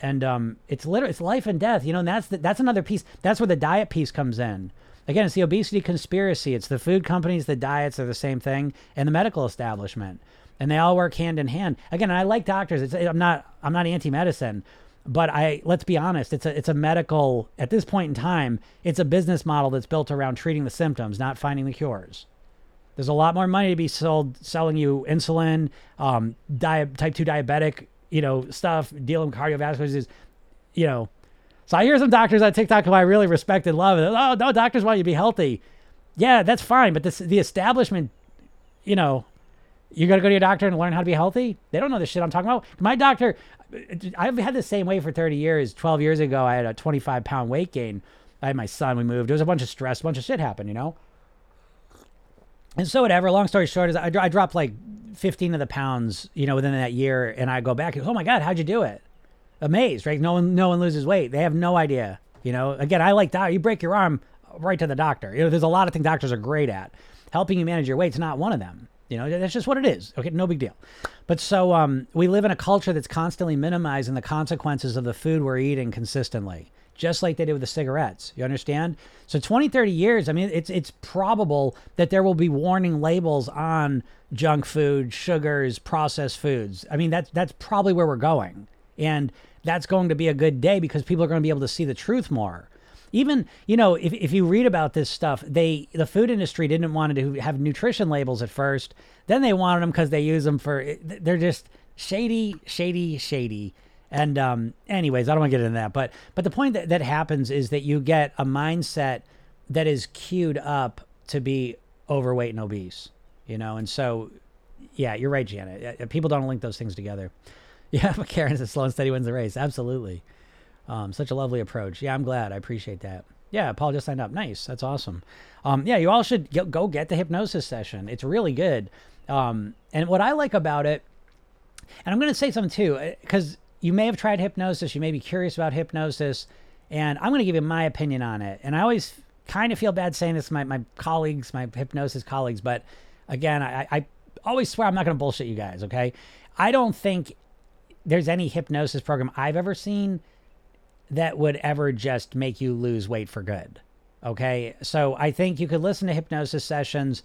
Speaker 1: And um, it's literally it's life and death, you know. And that's the, that's another piece. That's where the diet piece comes in. Again, it's the obesity conspiracy. It's the food companies, the diets are the same thing, and the medical establishment, and they all work hand in hand. Again, I like doctors. It's, I'm not I'm not anti-medicine, but I let's be honest. It's a it's a medical at this point in time. It's a business model that's built around treating the symptoms, not finding the cures. There's a lot more money to be sold selling you insulin, um, type two diabetic, you know, stuff, dealing with cardiovascular disease, you know. So I hear some doctors on TikTok who I really respect and love. Oh no, doctors want you to be healthy. Yeah, that's fine, but this the establishment, you know, you got to go to your doctor and learn how to be healthy. They don't know the shit I'm talking about. My doctor, I've had the same weight for 30 years. 12 years ago, I had a 25 pound weight gain. I had my son. We moved. There was a bunch of stress, a bunch of shit happened. You know. And so whatever. Long story short is I, I dropped like 15 of the pounds, you know, within that year, and I go back. And, oh my god, how'd you do it? Amazed, right? No one, no one loses weight. They have no idea. You know, again, I like that. You break your arm, right to the doctor. You know, there's a lot of things doctors are great at. Helping you manage your weight's not one of them. You know, that's just what it is. Okay, no big deal. But so um, we live in a culture that's constantly minimizing the consequences of the food we're eating consistently just like they did with the cigarettes. You understand? So 20, 30 years, I mean, it's it's probable that there will be warning labels on junk food, sugars, processed foods. I mean, that's that's probably where we're going. And that's going to be a good day because people are going to be able to see the truth more. Even, you know, if, if you read about this stuff, they the food industry didn't want to have nutrition labels at first. Then they wanted them because they use them for they're just shady, shady, shady. And um, anyways, I don't want to get into that, but but the point that, that happens is that you get a mindset that is queued up to be overweight and obese, you know, and so yeah, you're right, Janet. People don't link those things together. Yeah, but Karen says slow and steady wins the race. Absolutely. Um, such a lovely approach. Yeah, I'm glad. I appreciate that. Yeah, Paul just signed up. Nice. That's awesome. Um, yeah, you all should go get the hypnosis session. It's really good. Um, and what I like about it, and I'm going to say something too, because you may have tried hypnosis, you may be curious about hypnosis, and I'm going to give you my opinion on it. And I always kind of feel bad saying this to my, my colleagues, my hypnosis colleagues, but again, I, I always swear I'm not going to bullshit you guys, okay? I don't think there's any hypnosis program I've ever seen that would ever just make you lose weight for good. Okay. So I think you could listen to hypnosis sessions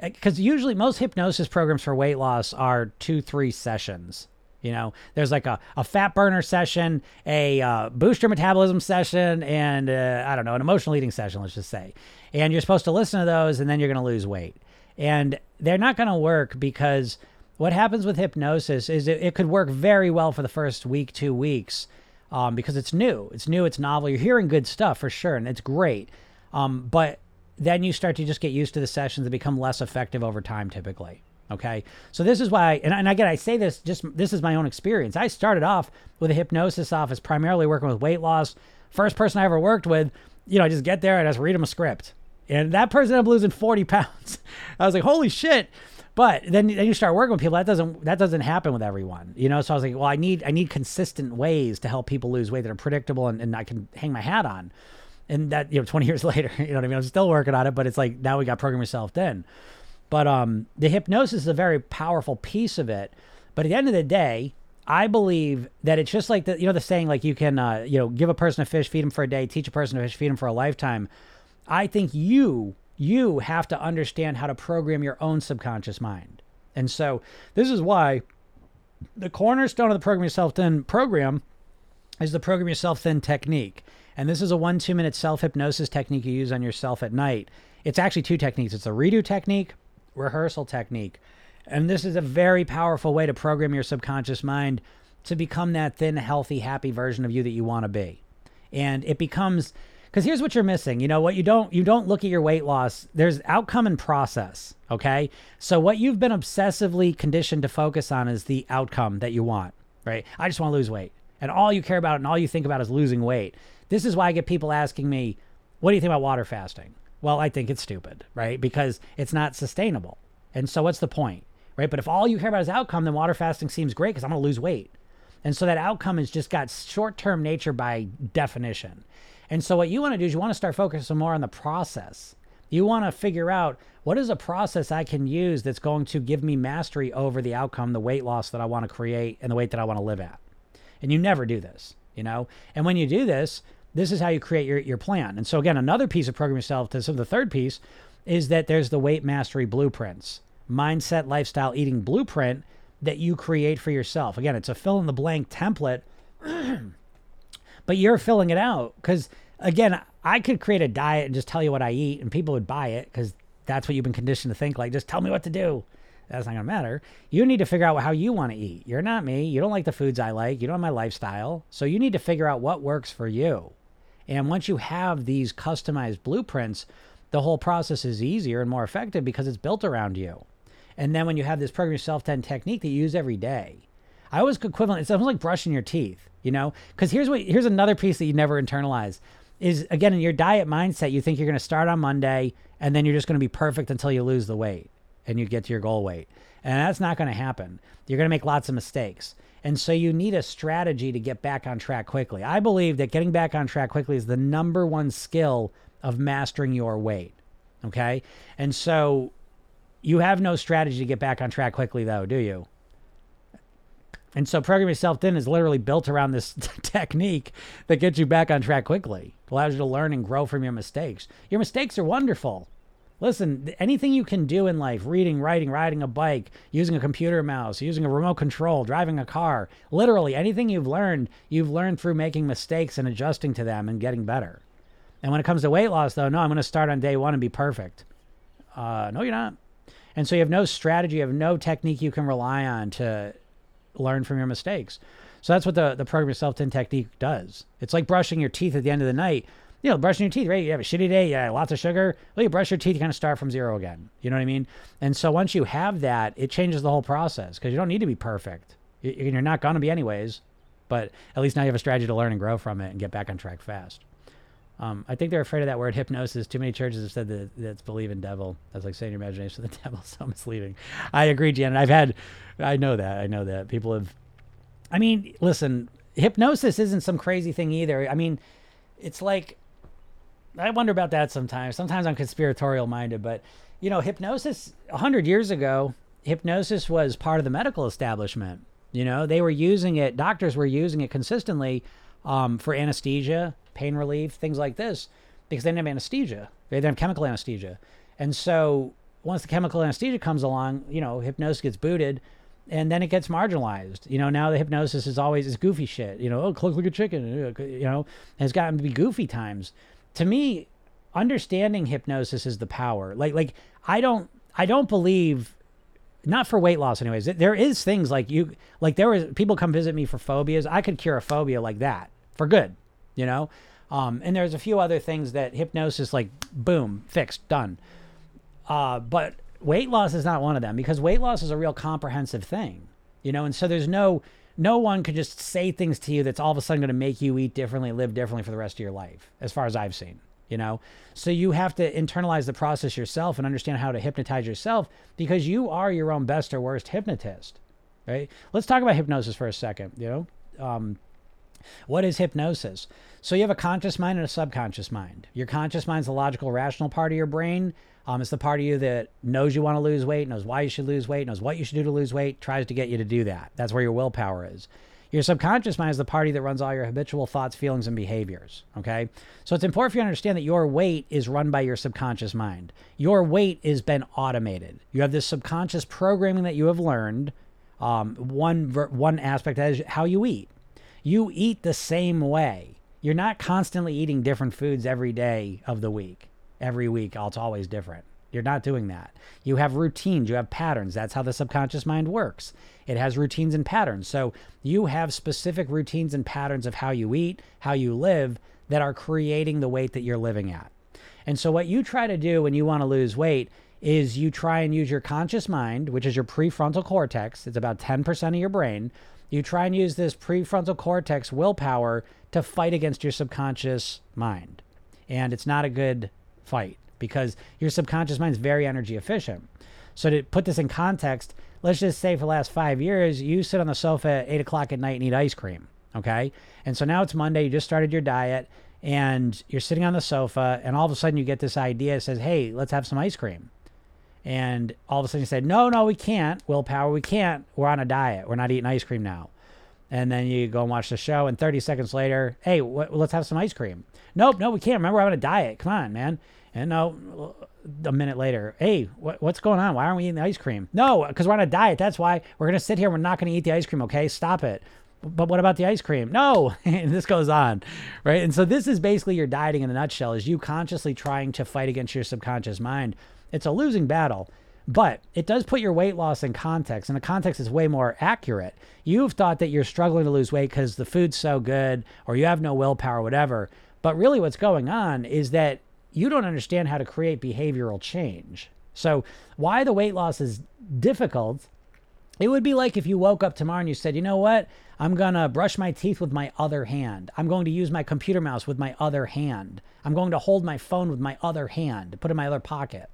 Speaker 1: eh, because usually most hypnosis programs for weight loss are two, three sessions. You know, there's like a, a fat burner session, a uh, booster metabolism session, and uh, I don't know, an emotional eating session, let's just say. And you're supposed to listen to those, and then you're going to lose weight. And they're not going to work because what happens with hypnosis is it, it, could work very well for the first week, two weeks, um, because it's new. It's new, it's novel. You're hearing good stuff for sure, and it's great. Um, but then you start to just get used to the sessions that become less effective over time, typically. Okay. So this is why, and, and again, I say this just, this is my own experience. I started off with a hypnosis office, primarily working with weight loss. First person I ever worked with, you know, I just get there and I just read them a script. And that person ended up losing 40 pounds. I was like, holy shit. But then, then you start working with people. That doesn't that doesn't happen with everyone, you know. So I was like, well, I need I need consistent ways to help people lose weight that are predictable and, and I can hang my hat on. And that you know, 20 years later, you know what I mean. I'm still working on it, but it's like now we got program yourself thin. But um, the hypnosis is a very powerful piece of it. But at the end of the day, I believe that it's just like the you know the saying like you can uh, you know give a person a fish, feed him for a day, teach a person to fish, feed him for a lifetime. I think you you have to understand how to program your own subconscious mind. And so this is why the cornerstone of the Program Yourself Thin program is the Program Yourself Thin technique. And this is a one, two minute self hypnosis technique you use on yourself at night. It's actually two techniques it's a redo technique, rehearsal technique. And this is a very powerful way to program your subconscious mind to become that thin, healthy, happy version of you that you want to be. And it becomes because here's what you're missing you know what you don't you don't look at your weight loss there's outcome and process okay? So what you've been obsessively conditioned to focus on is the outcome that you want right? I just want to lose weight. And all you care about and all you think about is losing weight. This is why i get people asking me what do you think about water fasting well i think it's stupid right because it's not sustainable and so what's the point right but if all you care about is outcome then water fasting seems great because i'm going to lose weight and so that outcome has just got short-term nature by definition and so what you want to do is you want to start focusing more on the process. You want to figure out what is a process I can use that's going to give me mastery over the outcome, the weight loss that I want to create, and the weight that I want to live at. And you never do this, you know? And when you do this, this is how you create your, your plan. And so, again, another piece of program yourself, to so the third piece is that there's the weight mastery blueprints, mindset, lifestyle, eating blueprint that you create for yourself. Again, it's a fill in the blank template but you're filling it out. Because again i could create a diet and just tell you what i eat and people would buy it because that's what you've been conditioned to think like just tell me what to do. That's not going to matter. You need to figure out how you want to eat. You're not me. You don't like the foods i like. You don't have my lifestyle. So you need to figure out what works for you and once you have these customized blueprints the whole process is easier and more effective because it's built around you. And then when you have this program yourself thin technique that you use every day i always equivalent it's almost like brushing your teeth you know? Because here's what here's another piece that you never internalize is again in your diet mindset you think you're to start on monday and then you're just to be perfect until you lose the weight and you get to your goal weight. And that's not to happen. You're to make lots of mistakes and so you need a strategy to get back on track quickly i believe that getting back on track quickly is the number one skill of mastering your weight okay and so you have no strategy to get back on track quickly though do you and so program yourself thin is literally built around this technique that gets you back on track quickly, allows you to learn and grow from your mistakes. Your mistakes are wonderful. Listen, anything you can do in life, reading, writing, riding a bike, using a computer mouse, using a remote control, driving a car, literally anything you've learned, you've learned through making mistakes and adjusting to them and getting better. And when it comes to weight loss, though, no, I'm going to start on day one and be perfect. Uh, no, you're not. And so you have no strategy, you have no technique you can rely on to learn from your mistakes. So that's what the, the program yourself thin technique does. It's like brushing your teeth at the end of the night. You know, brushing your teeth, right? You have a shitty day, yeah, lots of sugar. Well, you brush your teeth, you kind of start from zero again. You know what I mean? And so once you have that, it changes the whole process because you don't need to be perfect. You're not going to be anyways, but at least now you have a strategy to learn and grow from it and get back on track fast. Um, I think they're afraid of that word hypnosis. Too many churches have said that that's believe in devil. That's like saying your imagination of the devil. So misleading. I agree, Janet. I've had, I know that. I know that people have. I mean, listen, hypnosis isn't some crazy thing either. I mean, it's like, I wonder about that sometimes. Sometimes I'm conspiratorial minded, but you know, hypnosis. A hundred years ago, hypnosis was part of the medical establishment. You know, they were using it. Doctors were using it consistently um, for anesthesia pain relief, things like this, because they didn't have anesthesia. They didn't have chemical anesthesia. And so once the chemical anesthesia comes along, you know, hypnosis gets booted and then it gets marginalized. You know, now the hypnosis is always this goofy shit. You know, oh, look like a chicken. You know, has gotten to be goofy times. To me, understanding hypnosis is the power. Like, like I don't, I don't believe, not for weight loss, anyways. There is things like you, like there was people come visit me for phobias. I could cure a phobia like that for good you know? Um, and there's a few other things that hypnosis, like, boom, fixed, done. Uh, but weight loss is not one of them because weight loss is a real comprehensive thing, you know? And so there's no, no one could just say things to you that's all of a sudden going to make you eat differently, live differently for the rest of your life, as far as I've seen, you know? So you have to internalize the process yourself and understand how to hypnotize yourself because you are your own best or worst hypnotist, right? Let's talk about hypnosis for a second, you know? Um, what is hypnosis? So you have a conscious mind and a subconscious mind. Your conscious mind is the logical, rational part of your brain. Um, it's the part of you that knows you want to lose weight, knows why you should lose weight, knows what you should do to lose weight, tries to get you to do that. That's where your willpower is. Your subconscious mind is the party that runs all your habitual thoughts, feelings, and behaviors. Okay. So it's important for you to understand that your weight is run by your subconscious mind. Your weight has been automated. You have this subconscious programming that you have learned. Um, one, one aspect is how you eat. You eat the same way. You're not constantly eating different foods every day of the week. Every week, it's always different. You're not doing that. You have routines, you have patterns. That's how the subconscious mind works. It has routines and patterns. So you have specific routines and patterns of how you eat, how you live that are creating the weight that you're living at. And so what you try to do when you want to lose weight is you try and use your conscious mind, which is your prefrontal cortex. It's about 10% of your brain. You try and use this prefrontal cortex willpower to fight against your subconscious mind. And it's not a good fight because your subconscious mind is very energy efficient. So to put this in context, let's just say for the last five years, you sit on the sofa at eight o'clock at night and eat ice cream. Okay. And so now it's Monday, you just started your diet and you're sitting on the sofa and all of a sudden you get this idea that says, Hey, let's have some ice cream. And all of a sudden you said, No, no, we can't. Willpower, we can't. We're on a diet. We're not eating ice cream now. And then you go and watch the show, and 30 seconds later, hey, wh- let's have some ice cream. Nope, no, we can't. Remember, we're on a diet. Come on, man. And no, a minute later, hey, what, what's going on? Why aren't we eating the ice cream? No, because we're on a diet. That's why we're to sit here. And we're not to eat the ice cream. Okay, stop it. But what about the ice cream? No, and this goes on, right? And so this is basically your dieting in a nutshell: is you consciously trying to fight against your subconscious mind. It's a losing battle, but it does put your weight loss in context, and the context is way more accurate. You've thought that you're struggling to lose weight because the food's so good, or you have no willpower, whatever. But really, what's going on is that you don't understand how to create behavioral change. So, why the weight loss is difficult, it would be like if you woke up tomorrow and you said, you know what? I'm going to brush my teeth with my other hand. I'm going to use my computer mouse with my other hand. I'm going to hold my phone with my other hand, put in my other pocket.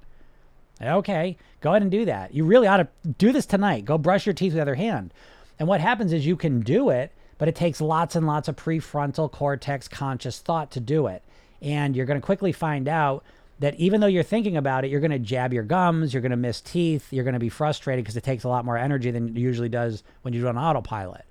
Speaker 1: Okay, go ahead and do that. You really ought to do this tonight. Go brush your teeth with the other hand. And what happens is you can do it, but it takes lots and lots of prefrontal cortex conscious thought to do it. And you're going to quickly find out that even though you're thinking about it, you're going to jab your gums, you're going to miss teeth, you're going to be frustrated because it takes a lot more energy than it usually does when you do an autopilot.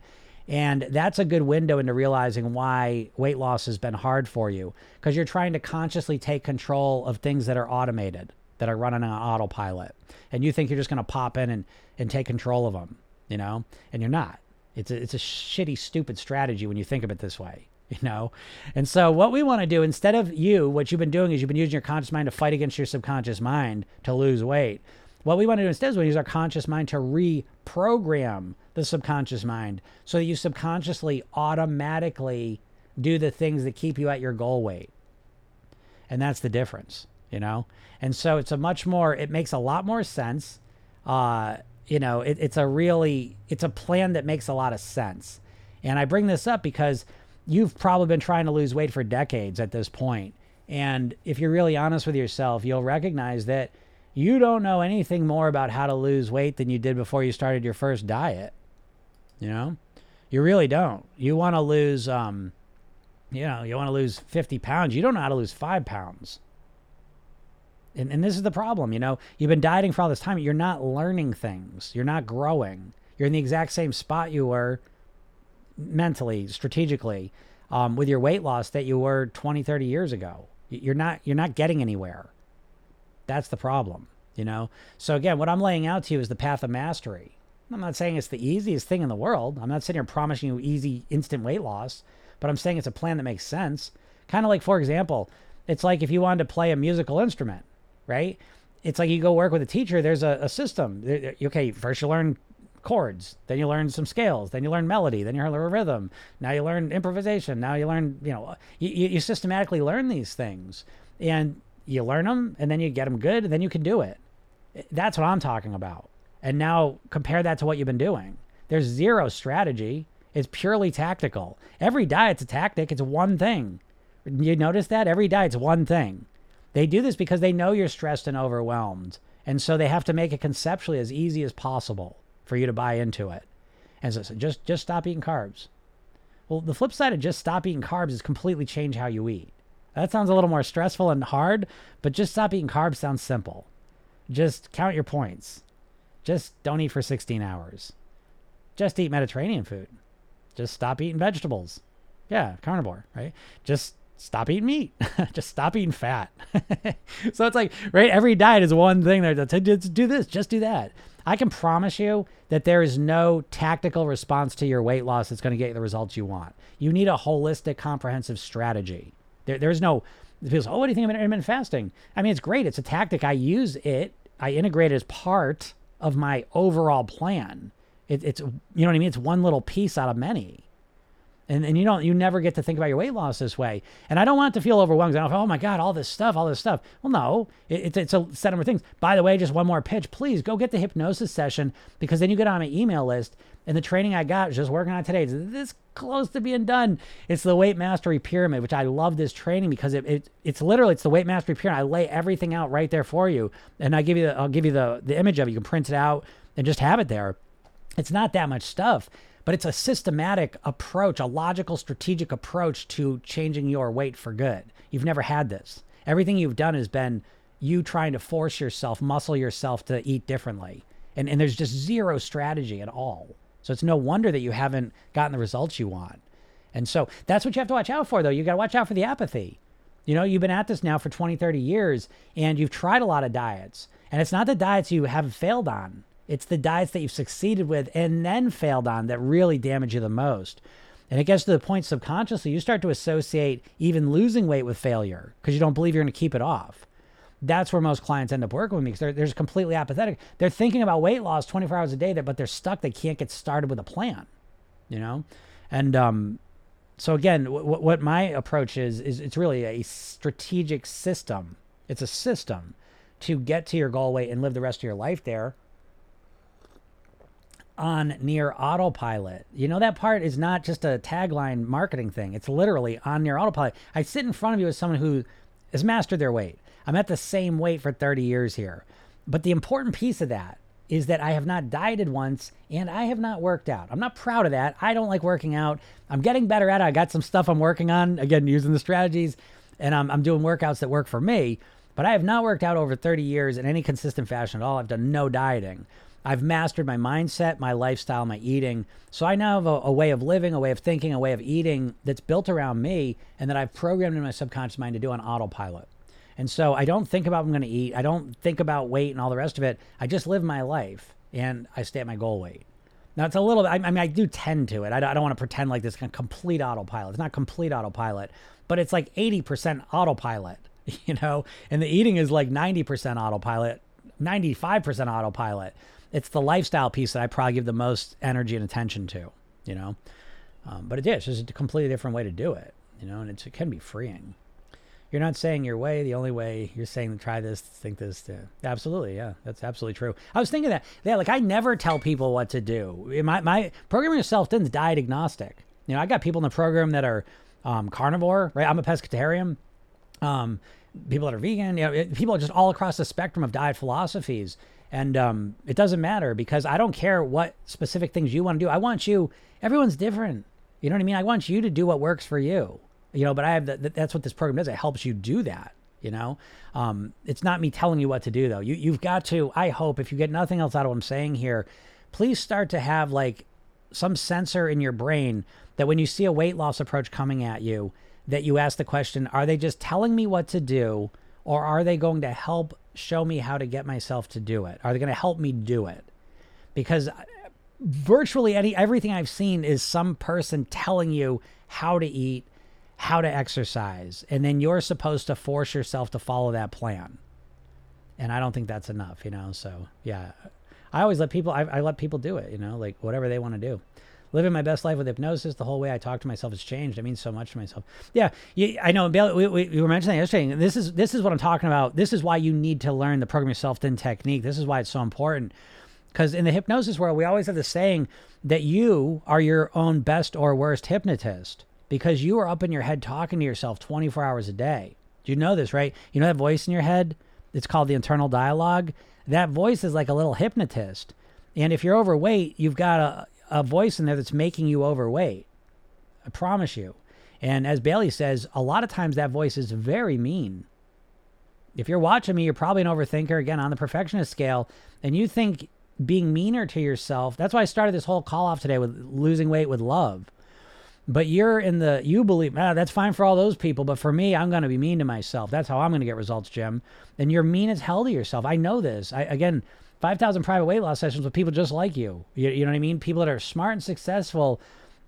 Speaker 1: And that's a good window into realizing why weight loss has been hard for you because you're trying to consciously take control of things that are automated, that are running on autopilot. And you think you're just going to pop in and, and take control of them, you know, and you're not. It's a, it's a shitty, stupid strategy when you think of it this way. you know? And so what we want to do instead of you what you've been doing is you've been using your conscious mind to fight against your subconscious mind to lose weight. What we want to do instead is we use our conscious mind to reprogram the subconscious mind so that you subconsciously automatically do the things that keep you at your goal weight. And that's the difference you know? And so it's a much more it makes a lot more sense uh you know it, it's a really it's a plan that makes a lot of sense. And i bring this up because you've probably been trying to lose weight for decades at this point. And if you're really honest with yourself, you'll recognize that you don't know anything more about how to lose weight than you did before you started your first diet. You know, you really don't. You want to lose, um, you know, you want to lose 50 pounds. You don't know how to lose five pounds. And, and this is the problem, you know, you've been dieting for all this time. You're not learning things. You're not growing. You're in the exact same spot you were mentally, strategically, um, with your weight loss that you were 20, 30 years ago. You're not you're not getting anywhere. That's the problem, you know. So again, what I'm laying out to you is the path of mastery. I'm not saying it's the easiest thing in the world. I'm not sitting here promising you easy, instant weight loss, but I'm saying it's a plan that makes sense. Kind of like, for example, it's like if you wanted to play a musical instrument, right? It's like you go work with a teacher. There's a, a system. Okay, first you learn chords. Then you learn some scales. Then you learn melody. Then you learn rhythm. Now you learn improvisation. Now you learn, you know, you, you systematically learn these things and you learn them and then you get them good and then you can do it. That's what I'm talking about. And now compare that to what you've been doing. There's zero strategy. It's purely tactical. Every diet's a tactic. It's one thing. You notice that? Every diet's one thing. They do this because they know you're stressed and overwhelmed. And so they have to make it conceptually as easy as possible for you to buy into it. And so, so just just stop eating carbs. Well, the flip side of just stop eating carbs is completely change how you eat. That sounds a little more stressful and hard, but just stop eating carbs sounds simple. Just count your points. Just don't eat for 16 hours. Just eat Mediterranean food. Just stop eating vegetables. Yeah, carnivore, right? Just stop eating meat. just stop eating fat. so it's like, right? Every diet is one thing there just do this, just do that. I can promise you that there is no tactical response to your weight loss that's going to get you the results you want. You need a holistic, comprehensive strategy. There, there's no, people say, oh, what do you think of intermittent fasting? I mean, it's great. It's a tactic. I use it. I integrate it as part of my overall plan. It, it's, you know what I mean? It's one little piece out of many. And, and you don't you never get to think about your weight loss this way. And I don't want it to feel overwhelmed. I don't feel, oh my God, all this stuff, all this stuff. Well, no, it, it's, it's a set of things. By the way, just one more pitch. Please go get the hypnosis session because then you get on my email list. And the training I got just working on today. It's this close to being done. It's the weight mastery pyramid, which I love this training because it, it it's literally it's the weight mastery pyramid. I lay everything out right there for you, and I give you the, I'll give you the the image of it. You can print it out and just have it there. It's not that much stuff but it's a systematic approach, a logical, strategic approach to changing your weight for good. You've never had this. Everything you've done has been you trying to force yourself, muscle yourself to eat differently. And, and there's just zero strategy at all. So it's no wonder that you haven't gotten the results you want. And so that's what you have to watch out for, though. You got to watch out for the apathy. You know, you've been at this now for 20, 30 years, and you've tried a lot of diets. And it's not the diets you have failed on. It's the diets that you've succeeded with and then failed on that really damage you the most. And it gets to the point subconsciously, you start to associate even losing weight with failure because you don't believe you're going to keep it off. That's where most clients end up working with me because they're, they're completely apathetic. They're thinking about weight loss 24 hours a day, but they're stuck. They can't get started with a plan, you know? And um, so, again, w- what my approach is, is it's really a strategic system. It's a system to get to your goal weight and live the rest of your life there on near autopilot. You know, that part is not just a tagline marketing thing. It's literally on near autopilot. I sit in front of you as someone who has mastered their weight. I'm at the same weight for 30 years here. But the important piece of that is that I have not dieted once and I have not worked out. I'm not proud of that. I don't like working out. I'm getting better at it. I got some stuff I'm working on, again, using the strategies, and I'm, I'm doing workouts that work for me. But I have not worked out over 30 years in any consistent fashion at all. I've done no dieting. I've mastered my mindset, my lifestyle, my eating. So I now have a, a, way of living, a way of thinking, a way of eating that's built around me and that I've programmed in my subconscious mind to do on autopilot. And so I don't think about what I'm going to eat. I don't think about weight and all the rest of it. I just live my life and I stay at my goal weight. Now it's a little, I, I mean, I do tend to it. I don't, I don't want to pretend like this is complete autopilot. It's not complete autopilot, but it's like 80% autopilot, you know, and the eating is like 90% autopilot, 95% autopilot it's the lifestyle piece that I probably give the most energy and attention to, you know. Um, but it is just a completely different way to do it, you know, and it can be freeing. You're not saying your way, the only way. You're saying to try this, think this. To, absolutely, yeah, that's absolutely true. I was thinking that, yeah, like I never tell people what to do. My my programming yourself is diet agnostic. You know, I got people in the program that are um, carnivore, right? I'm a pescatarian. Um, people that are vegan, you know, people just all across the spectrum of diet philosophies. And um, it doesn't matter because I don't care what specific things you want to do. I want you, everyone's different. You know what I mean? I want you to do what works for you. You know, but I have the, that's what this program does. It helps you do that. You know, um, it's not me telling you what to do though. You you've got to. I hope if you get nothing else out of what I'm saying here, please start to have like some sensor in your brain that when you see a weight loss approach coming at you, that you ask the question: Are they just telling me what to do, or are they going to help show me how to get myself to do it? Are they going to help me do it? Because uh, virtually any everything I've seen is some person telling you how to eat, how to exercise, and then you're supposed to force yourself to follow that plan. And I don't think that's enough, you know. So yeah, I always let people. I, I let people do it, you know, like whatever they want to do living my best life with hypnosis. The whole way I talk to myself has changed. It means so much to myself. Yeah, you, I know. We, we, we, were mentioning that yesterday. This is this is what I'm talking about. This is why you need to learn the program yourself thin technique. This is why it's so important. Because in the hypnosis world, we always have the saying that you are your own best or worst hypnotist because you are up in your head talking to yourself 24 hours a day. Do you know this, right? You know that voice in your head? It's called the internal dialogue. That voice is like a little hypnotist. And if you're overweight, you've got a a voice in there that's making you overweight. I promise you. And as Bailey says, a lot of times that voice is very mean. If you're watching me, you're probably an overthinker, again, on the perfectionist scale, and you think being meaner to yourself. That's why I started this whole call off today with losing weight with love. But you're in the, you believe, ah, that's fine for all those people. But for me, I'm going to be mean to myself. That's how I'm going to get results, Jim. And you're mean as hell to yourself. I know this. I, again, 5,000 private weight loss sessions with people just like you. you. You know what I mean? People that are smart and successful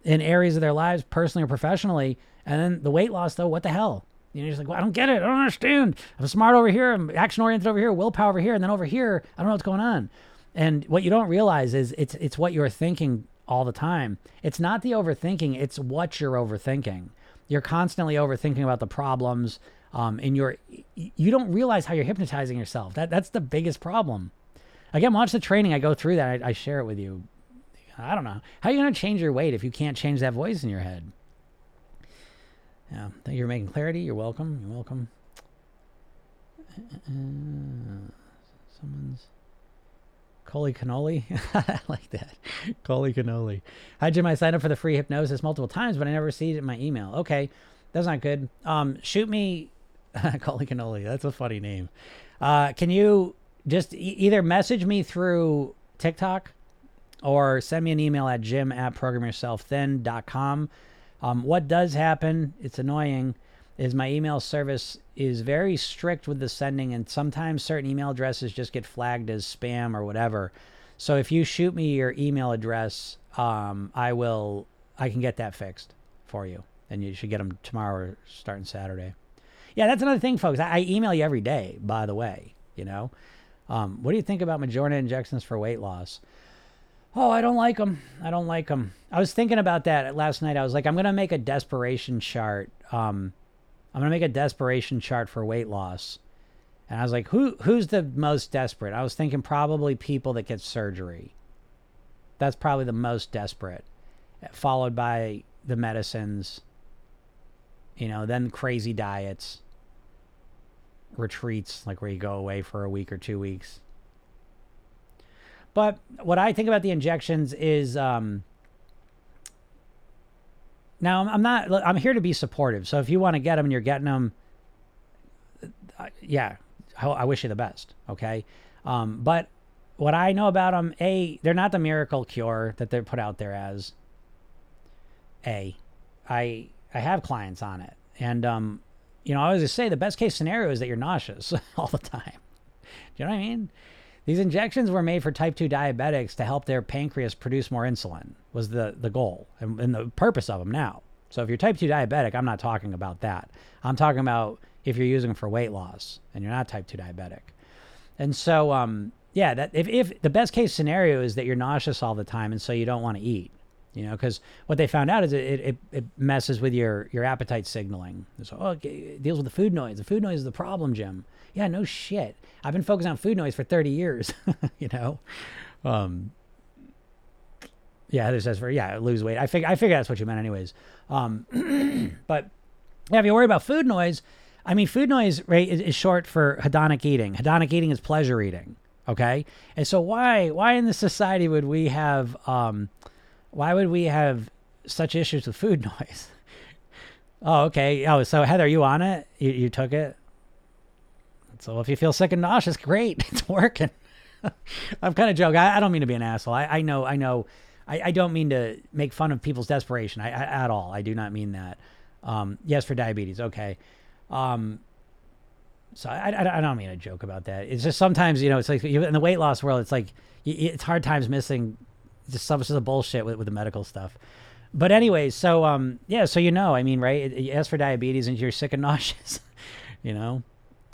Speaker 1: in areas of their lives, personally or professionally. And then the weight loss, though, what the hell? You know, you're just like, well, I don't get it. I don't understand. I'm smart over here. I'm action oriented over here. Willpower over here. And then over here, I don't know what's going on. And what you don't realize is it's it's what you're thinking all the time. It's not the overthinking, it's what you're overthinking. You're constantly overthinking about the problems. Um, and you're you don't realize how you're hypnotizing yourself. That that's the biggest problem. Again, watch the training. I go through that. I, I share it with you. I don't know. How are you going to change your weight if you can't change that voice in your head? Yeah, thank you for making clarity. You're welcome. You're welcome. Uh, someone's. Coley cannoli. I like that. Coley cannoli. Hi, Jim. I signed up for the free hypnosis multiple times, but I never received it in my email. Okay. That's not good. Um, shoot me. Coley cannoli. That's a funny name. Uh, can you just e- either message me through TikTok or send me an email at jim at programyourselfthin.com. Um, what does happen, it's annoying, is my email service is very strict with the sending, and sometimes certain email addresses just get flagged as spam or whatever. So if you shoot me your email address, um, I will, I can get that fixed for you, and you should get them tomorrow or starting Saturday. Yeah, that's another thing, folks. I, I email you every day, by the way. You know, um, what do you think about Mounjaro injections for weight loss? Oh, I don't like them. I don't like them. I was thinking about that last night. I was like, I'm gonna make a desperation chart. Um, I'm gonna make a desperation chart for weight loss. And I was like, who who's the most desperate? I was thinking probably people that get surgery. That's probably the most desperate, followed by the medicines. You know, then crazy diets, retreats, like where you go away for a week or two weeks. But what I think about the injections is um, now I'm not. I'm here to be supportive. So if you want to get them and you're getting them, uh, yeah, I, I wish you the best. Okay, um, but what I know about them, a they're not the miracle cure that they're put out there as. A, I I have clients on it, and um, you know I always say the best case scenario is that you're nauseous all the time. Do you know what I mean? These injections were made for type 2 diabetics to help their pancreas produce more insulin, was the, the goal and, and the purpose of them now. So if you're type 2 diabetic, I'm not talking about that. I'm talking about if you're using them for weight loss and you're not type 2 diabetic. And so, um, yeah, that if, if the best case scenario is that you're nauseous all the time and so you don't want to eat, you know, because what they found out is it, it, it messes with your, your appetite signaling. So, oh, it deals with the food noise. The food noise is the problem, Jim. Yeah, no shit. I've been focused on food noise for 30 years, you know? Um, yeah, this says for, yeah, lose weight. I figure, I figure that's what you meant anyways. Um, but yeah, if you worry about food noise, I mean, food noise, right, is, is short for hedonic eating. Hedonic eating is pleasure eating. Okay. And so why, why in this society would we have, um, why would we have such issues with food noise? oh, okay. Oh, so Heather, you on it? You, you took it? So if you feel sick and nauseous, great, it's working. I'm kind of joking. I, I, don't mean to be an asshole. I, I know, I know, I, I, don't mean to make fun of people's desperation I, at all. I do not mean that. Um, yes, for diabetes, okay. Um, so I, I, don't mean to joke about that. It's just sometimes you know it's like in the weight loss world, it's like it's hard times missing just some of the bullshit with, with the medical stuff. But anyways, so um, yeah, so you know, I mean, right? As for diabetes and you're sick and nauseous, you know.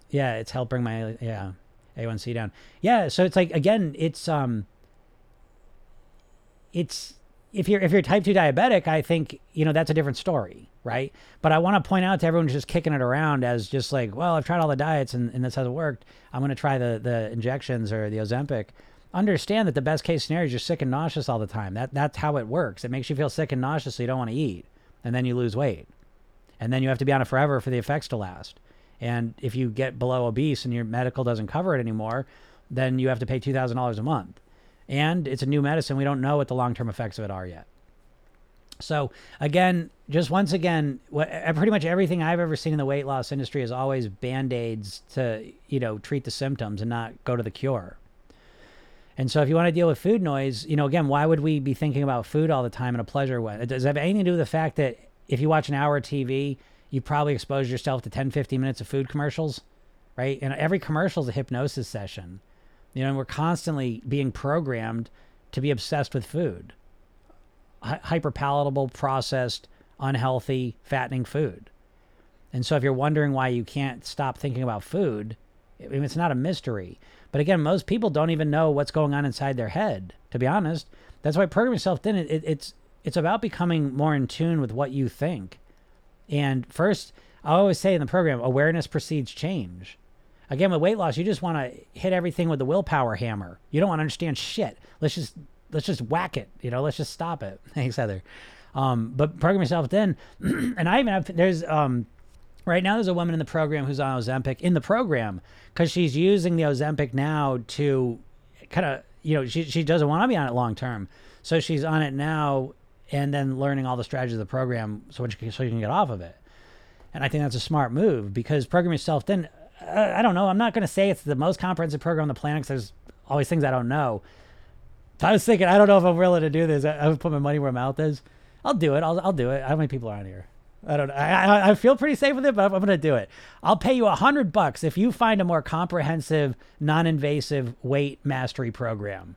Speaker 1: Yeah, it's helped bring my yeah A1C down. Yeah, so it's like again, it's um, it's if you're if you're type two diabetic, I think you know that's a different story, right? But I want to point out to everyone who's just kicking it around as just like, well, I've tried all the diets and, and this hasn't worked. I'm going to try the the injections or the Ozempic. Understand that the best case scenario is you're sick and nauseous all the time. That that's how it works. It makes you feel sick and nauseous, so you don't want to eat, and then you lose weight, and then you have to be on it forever for the effects to last. And if you get below obese and your medical doesn't cover it anymore, then you have to pay $2,000 a month. And it's a new medicine. We don't know what the long term effects of it are yet. So, again, just once again, what, pretty much everything I've ever seen in the weight loss industry is always band aids to, you know, treat the symptoms and not go to the cure. And so if you want to deal with food noise, you know, again, why would we be thinking about food all the time in a pleasure way? Does it have anything to do with the fact that if you watch an hour of TV, you probably expose yourself to 10, 15 minutes of food commercials, right? And every commercial is a hypnosis session. You know, and we're constantly being programmed to be obsessed with food. Hy- hyper palatable, processed, unhealthy, fattening food. And so if you're wondering why you can't stop thinking about food, it's not a mystery. But again, most people don't even know what's going on inside their head, to be honest. That's why Program Yourself Thin, it, it, it's, it's about becoming more in tune with what you think. And first, I always say in the program, awareness precedes change. Again, with weight loss, you just want to hit everything with the willpower hammer. You don't want to understand shit. Let's just let's just whack it. You know, let's just stop it. Thanks, Heather. Um, but program yourself thin, and I even have there's um, right now there's a woman in the program who's on Ozempic in the program because she's using the Ozempic now to kind of you know she she doesn't want to be on it long term, so she's on it now and then learning all the strategies of the program so she can, so she can get off of it. And I think that's a smart move because program yourself thin uh, I don't know. I'm not going to say it's the most comprehensive program on the planet because there's always things I don't know. I was thinking, I don't know if I'm willing to do this. I, I would put my money where my mouth is. I'll do it. I'll, I'll do it. How many people are on here? I don't know. I, I feel pretty safe with it, but I'm, I'm going to do it. I'll pay you a hundred bucks if you find a more comprehensive, non-invasive weight mastery program.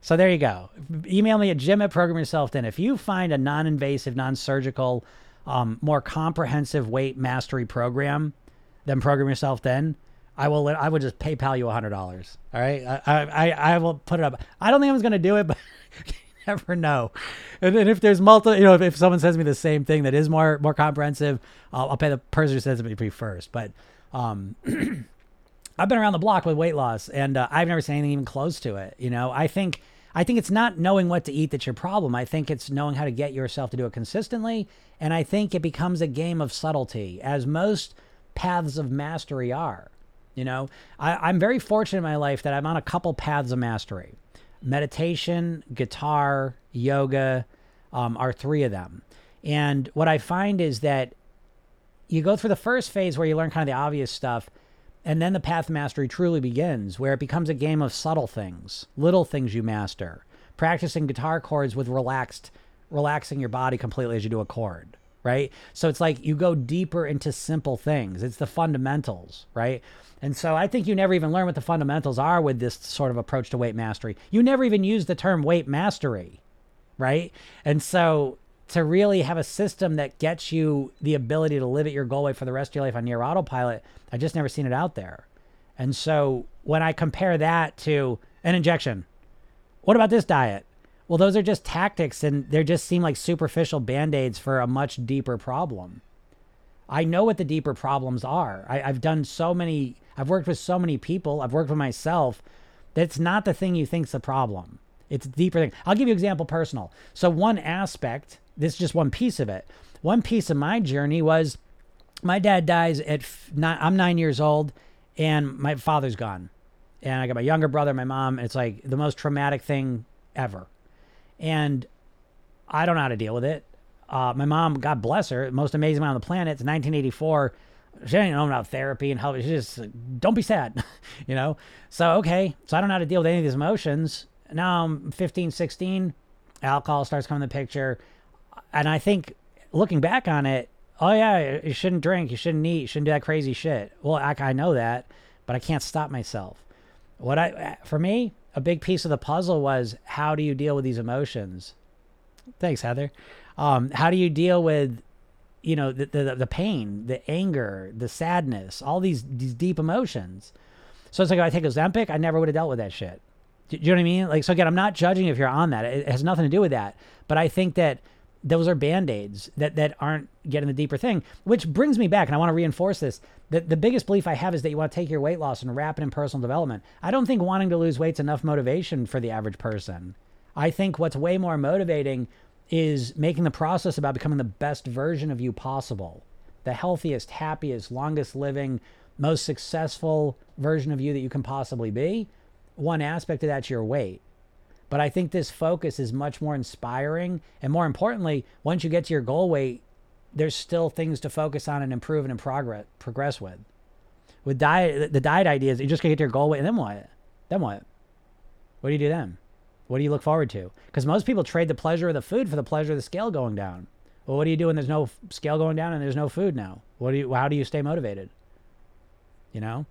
Speaker 1: So there you go. Email me at jim at program yourself. Then if you find a non-invasive, non-surgical, um, more comprehensive weight mastery program, then program yourself thin I will. I would just PayPal you a hundred dollars. All right. I, I I will put it up. I don't think I'm going to do it, but never know. And then if there's multiple, you know, if, if someone sends me the same thing that is more more comprehensive, I'll, I'll pay the person who sends it to me first. But um, I've been around the block with weight loss, and uh, I've never seen anything even close to it. You know, I think I think it's not knowing what to eat that's your problem. I think it's knowing how to get yourself to do it consistently, and I think it becomes a game of subtlety, as most paths of mastery are. You know, I, am very fortunate in my life that I'm on a couple paths of mastery. Meditation, guitar, yoga um, are three of them. And what I find is that you go through the first phase where you learn kind of the obvious stuff, and then the path mastery truly begins, where it becomes a game of subtle things, little things you master. Practicing guitar chords with relaxed, relaxing your body completely as you do a chord right? So it's like you go deeper into simple things. It's the fundamentals, right? And so I think you never even learn what the fundamentals are with this sort of approach to weight mastery. You never even use the term weight mastery, right? And so to really have a system that gets you the ability to live at your goal weight for the rest of your life on near autopilot, I just never seen it out there. And so when I compare that to an injection, what about this diet? Well, those are just tactics and they just seem like superficial band aids for a much deeper problem. I know what the deeper problems are. I, have done so many, I've worked with so many people, I've worked with myself. That's not the thing you think's the problem. It's deeper thing. I'll give you example personal. So one aspect, this is just one piece of it. One piece of my journey was my dad dies at nine, I'm nine years old and my father's gone. And I got my younger brother, my mom. It's like the most traumatic thing ever. And I don't know how to deal with it. Uh, my mom, God bless her, most amazing mom on the planet. It's 1984. She didn't know about therapy and help. She just don't be sad, you know. So okay, so I don't know how to deal with any of these emotions. Now I'm 15, 16. Alcohol starts coming in the picture, and I think looking back on it, oh yeah, you shouldn't drink, you shouldn't eat, you shouldn't do that crazy shit. Well, I, I know that, but I can't stop myself. What I for me, a big piece of the puzzle was how do you deal with these emotions? Thanks, Heather. Um, how do you deal with, you know, the, the the pain, the anger, the sadness, all these these deep emotions? So it's like if I take Ozempic, I never would have dealt with that shit. Do, do you know what I mean? Like, so again, I'm not judging if you're on that. It has nothing to do with that. But I think that those are band-aids that, that aren't getting the deeper thing which brings me back and i want to reinforce this. The, the biggest belief i have is that you want to take your weight loss and wrap it in personal development. I don't think wanting to lose weight's enough motivation for the average person. I think what's way more motivating is making the process about becoming the best version of you possible. The healthiest happiest longest living most successful version of you that you can possibly be. One aspect of that's your weight but I think this focus is much more inspiring. And more importantly, once you get to your goal weight, there's still things to focus on and improve and progress progress with. With diet, the diet ideas, you're just gonna get to your goal weight, and then what? Then what? What do you do then? What do you look forward to? Because most people trade the pleasure of the food for the pleasure of the scale going down. Well, what do you do when there's no scale going down and there's no food now? What do you? How do you stay motivated? You know.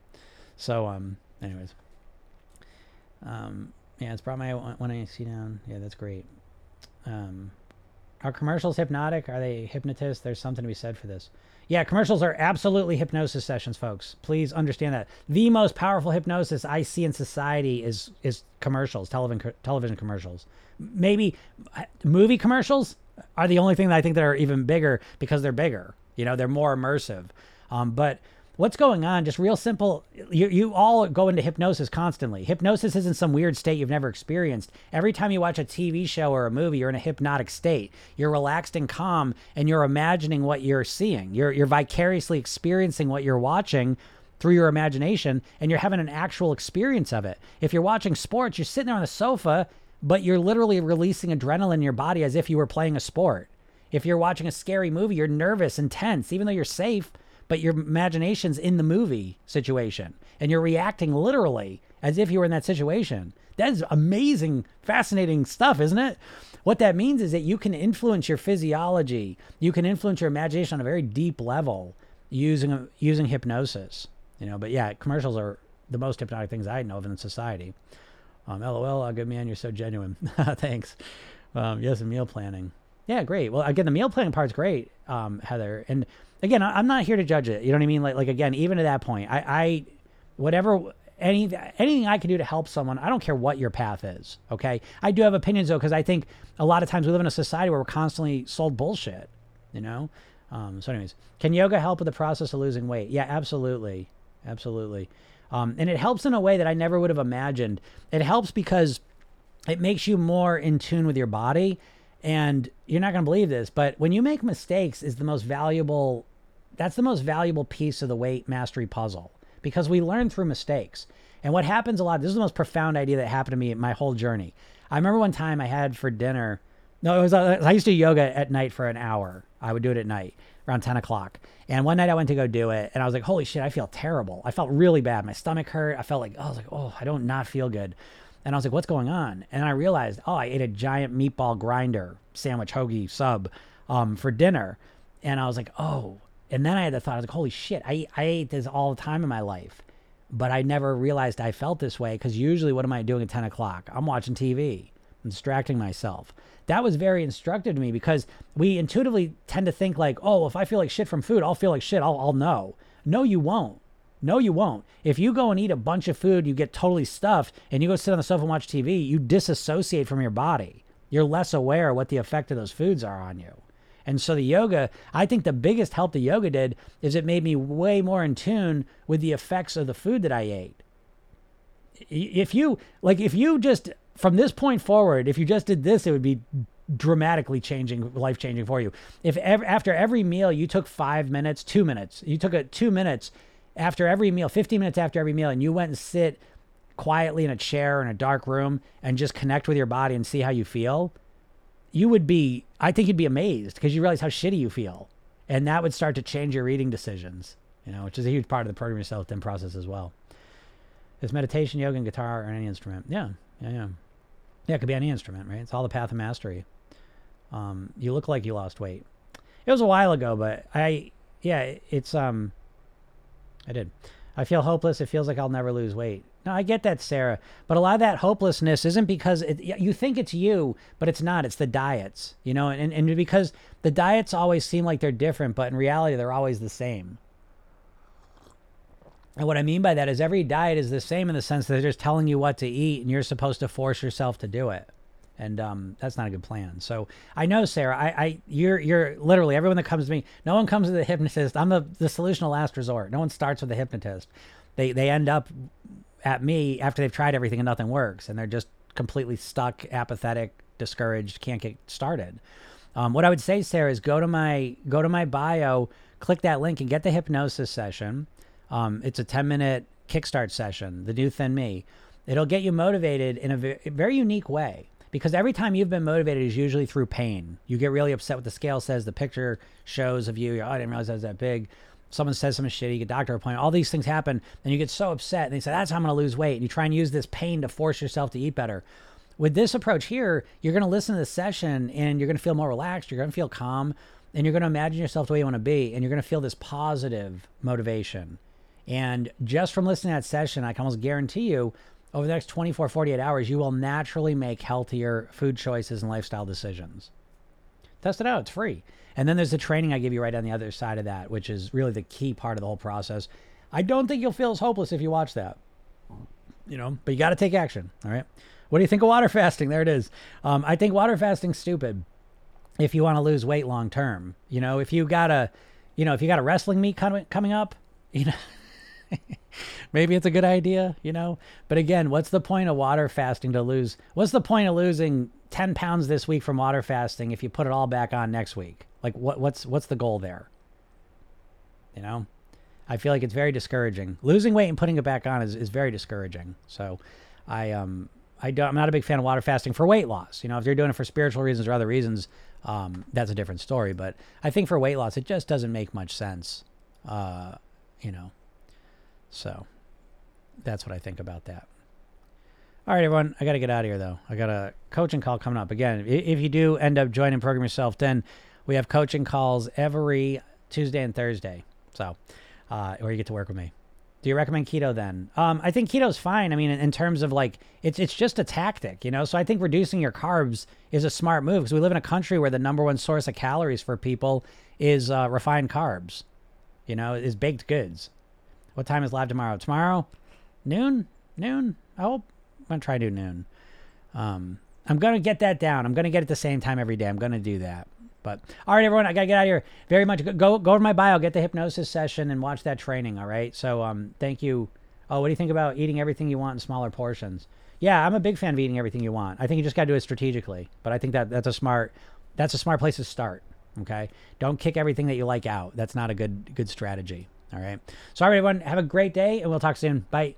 Speaker 1: So um. Anyways. Um. Yeah, it's brought my I see down. Yeah, that's great. Um. Are commercials hypnotic? Are they hypnotists? There's something to be said for this. Yeah, commercials are absolutely hypnosis sessions, folks. Please understand that. The most powerful hypnosis I see in society is is commercials, television television commercials. Maybe uh, movie commercials are the only thing that I think that are even bigger because they're bigger. You know, they're more immersive. Um, but what's going on? Just real simple. You, you all go into hypnosis constantly. Hypnosis isn't some weird state you've never experienced. Every time you watch a TV show or a movie, you're in a hypnotic state. You're relaxed and calm, and you're imagining what you're seeing. You're you're vicariously experiencing what you're watching through your imagination, and you're having an actual experience of it. If you're watching sports, you're sitting there on the sofa, but you're literally releasing adrenaline in your body as if you were playing a sport. If you're watching a scary movie, you're nervous and tense, even though you're safe but your imagination's in the movie situation and you're reacting literally as if you were in that situation. That is amazing, fascinating stuff, isn't it? What that means is that you can influence your physiology, you can influence your imagination on a very deep level using using hypnosis. You know, but yeah, commercials are the most hypnotic things I know of in society. Um, LOL, good man, you're so genuine. Thanks. Um, yes, meal planning. Yeah, great. Well, again, the meal planning part's great, um, Heather. And again, I'm not here to judge it. You know what I mean? Like, like again, even to that point, I, I, whatever, any, anything I can do to help someone, I don't care what your path is. Okay. I do have opinions though, because I think a lot of times we live in a society where we're constantly sold bullshit, you know? Um, so anyways, can yoga help with the process of losing weight? Yeah, absolutely. Absolutely. Um, and it helps in a way that I never would have imagined. It helps because it makes you more in tune with your body. And you're not going to believe this, but when you make mistakes is the most valuable that's the most valuable piece of the weight mastery puzzle because we learn through mistakes. And what happens a lot, this is the most profound idea that happened to me my whole journey. I remember one time I had for dinner, no, it was, uh, I used to do yoga at night for an hour. I would do it at night around 10 o'clock. And one night I went to go do it and I was like, holy shit, I feel terrible. I felt really bad. My stomach hurt. I felt like, oh, I was like, oh, I don't not feel good. And I was like, what's going on? And I realized, oh, I ate a giant meatball grinder sandwich, hoagie sub um, for dinner. And I was like, oh, and then I had the thought, I was like, holy shit, I, I ate this all the time in my life. But I never realized I felt this way because usually what am I doing at 10 o'clock? I'm watching TV, I'm distracting myself. That was very instructive to me because we intuitively tend to think like, oh, if I feel like shit from food, I'll feel like shit. I'll, I'll know. No, you won't. No, you won't. If you go and eat a bunch of food, you get totally stuffed, and you go sit on the sofa and watch TV, you disassociate from your body. You're less aware what the effect of those foods are on you. And so the yoga, I think the biggest help the yoga did is it made me way more in tune with the effects of the food that I ate. If you like if you just from this point forward, if you just did this, it would be dramatically changing, life changing for you. If after every meal you took 5 minutes, 2 minutes, you took a 2 minutes after every meal, 15 minutes after every meal and you went and sit quietly in a chair in a dark room and just connect with your body and see how you feel, you would be, I think you'd be amazed because you realize how shitty you feel. And that would start to change your eating decisions, you know, which is a huge part of the program yourself thin process as well. Is meditation, yoga, and guitar or any instrument? Yeah, yeah, yeah. Yeah, it could be any instrument, right? It's all the path of mastery. Um, you look like you lost weight. It was a while ago, but I, yeah, it's, um, I did. I feel hopeless. It feels like I'll never lose weight. No, I get that, Sarah. But a lot of that hopelessness isn't because it, you think it's you, but it's not. It's the diets, you know, and, and because the diets always seem like they're different, but in reality, they're always the same. And what I mean by that is every diet is the same in the sense that they're just telling you what to eat and you're supposed to force yourself to do it. And um, that's not a good plan. So I know, Sarah, I, I, you're, you're literally everyone that comes to me. No one comes to the hypnotist. I'm the, the solution of last resort. No one starts with the hypnotist. They, they end up at me after they've tried everything and nothing works, and they're just completely stuck, apathetic, discouraged, can't get started. Um, what I would say, Sarah, is go to my go to my bio, click that link, and get the hypnosis session. Um, it's a 10 minute kickstart session, the new thin me. It'll get you motivated in a very unique way because every time you've been motivated is usually through pain. You get really upset with the scale says, the picture shows of you. Oh, I didn't realize I was that big. someone says something shitty, you get doctor appointment, all these things happen, and you get so upset, and they say, that's how I'm going to lose weight. And you try and use this pain to force yourself to eat better. With this approach here, you're going to listen to the session and you're going to feel more relaxed. You're going to feel calm and you're going to imagine yourself the way you want to be. And you're going to feel this positive motivation. And just from listening to that session, I can almost guarantee you over the next 24, 48 hours, you will naturally make healthier food choices and lifestyle decisions. Test it out, it's free. And then there's the training I give you right on the other side of that, which is really the key part of the whole process. I don't think you'll feel as hopeless if you watch that. You know, but you got to take action. All right. What do you think of water fasting? There it is. Um, I think water fasting's stupid if you want to lose weight long term. You know, if you got a, you know, if you got a wrestling meet coming coming up, you know, maybe it's a good idea. You know, but again, what's the point of water fasting to lose? What's the point of losing ten pounds this week from water fasting if you put it all back on next week? Like, what what's what's the goal there? You know, I feel like it's very discouraging. Losing weight and putting it back on is, is very discouraging. So, I um I don't, I'm not a big fan of water fasting for weight loss. You know, if you're doing it for spiritual reasons or other reasons, um, that's a different story. But I think for weight loss, it just doesn't make much sense. Uh, you know, so that's what I think about that. All right, everyone. I got to get out of here, though. I got a coaching call coming up. Again, if you do end up joining Program Yourself, then we have coaching calls every Tuesday and Thursday. So, uh, where you get to work with me. Do you recommend keto then? Um, I think keto's fine. I mean, in, in, terms of like, it's it's just a tactic, you know. So I think reducing your carbs is a smart move because we live in a country where the number one source of calories for people is uh, refined carbs, you know, is baked goods. What time is live tomorrow? Tomorrow, noon, noon. I hope I'm gonna try to do noon. Um, I'm gonna get that down. I'm gonna get it the same time every day. I'm gonna do that. But all right, everyone, I gotta get out of here. Very much go go to my bio, get the hypnosis session, and watch that training. All right. So um, thank you. Oh, what do you think about eating everything you want in smaller portions? Yeah, I'm a big fan of eating everything you want. I think you just gotta do it strategically. But I think that that's a smart that's a smart place to start. Okay. Don't kick everything that you like out. That's not a good good strategy. All right. So everyone, have a great day, and we'll talk soon. Bye.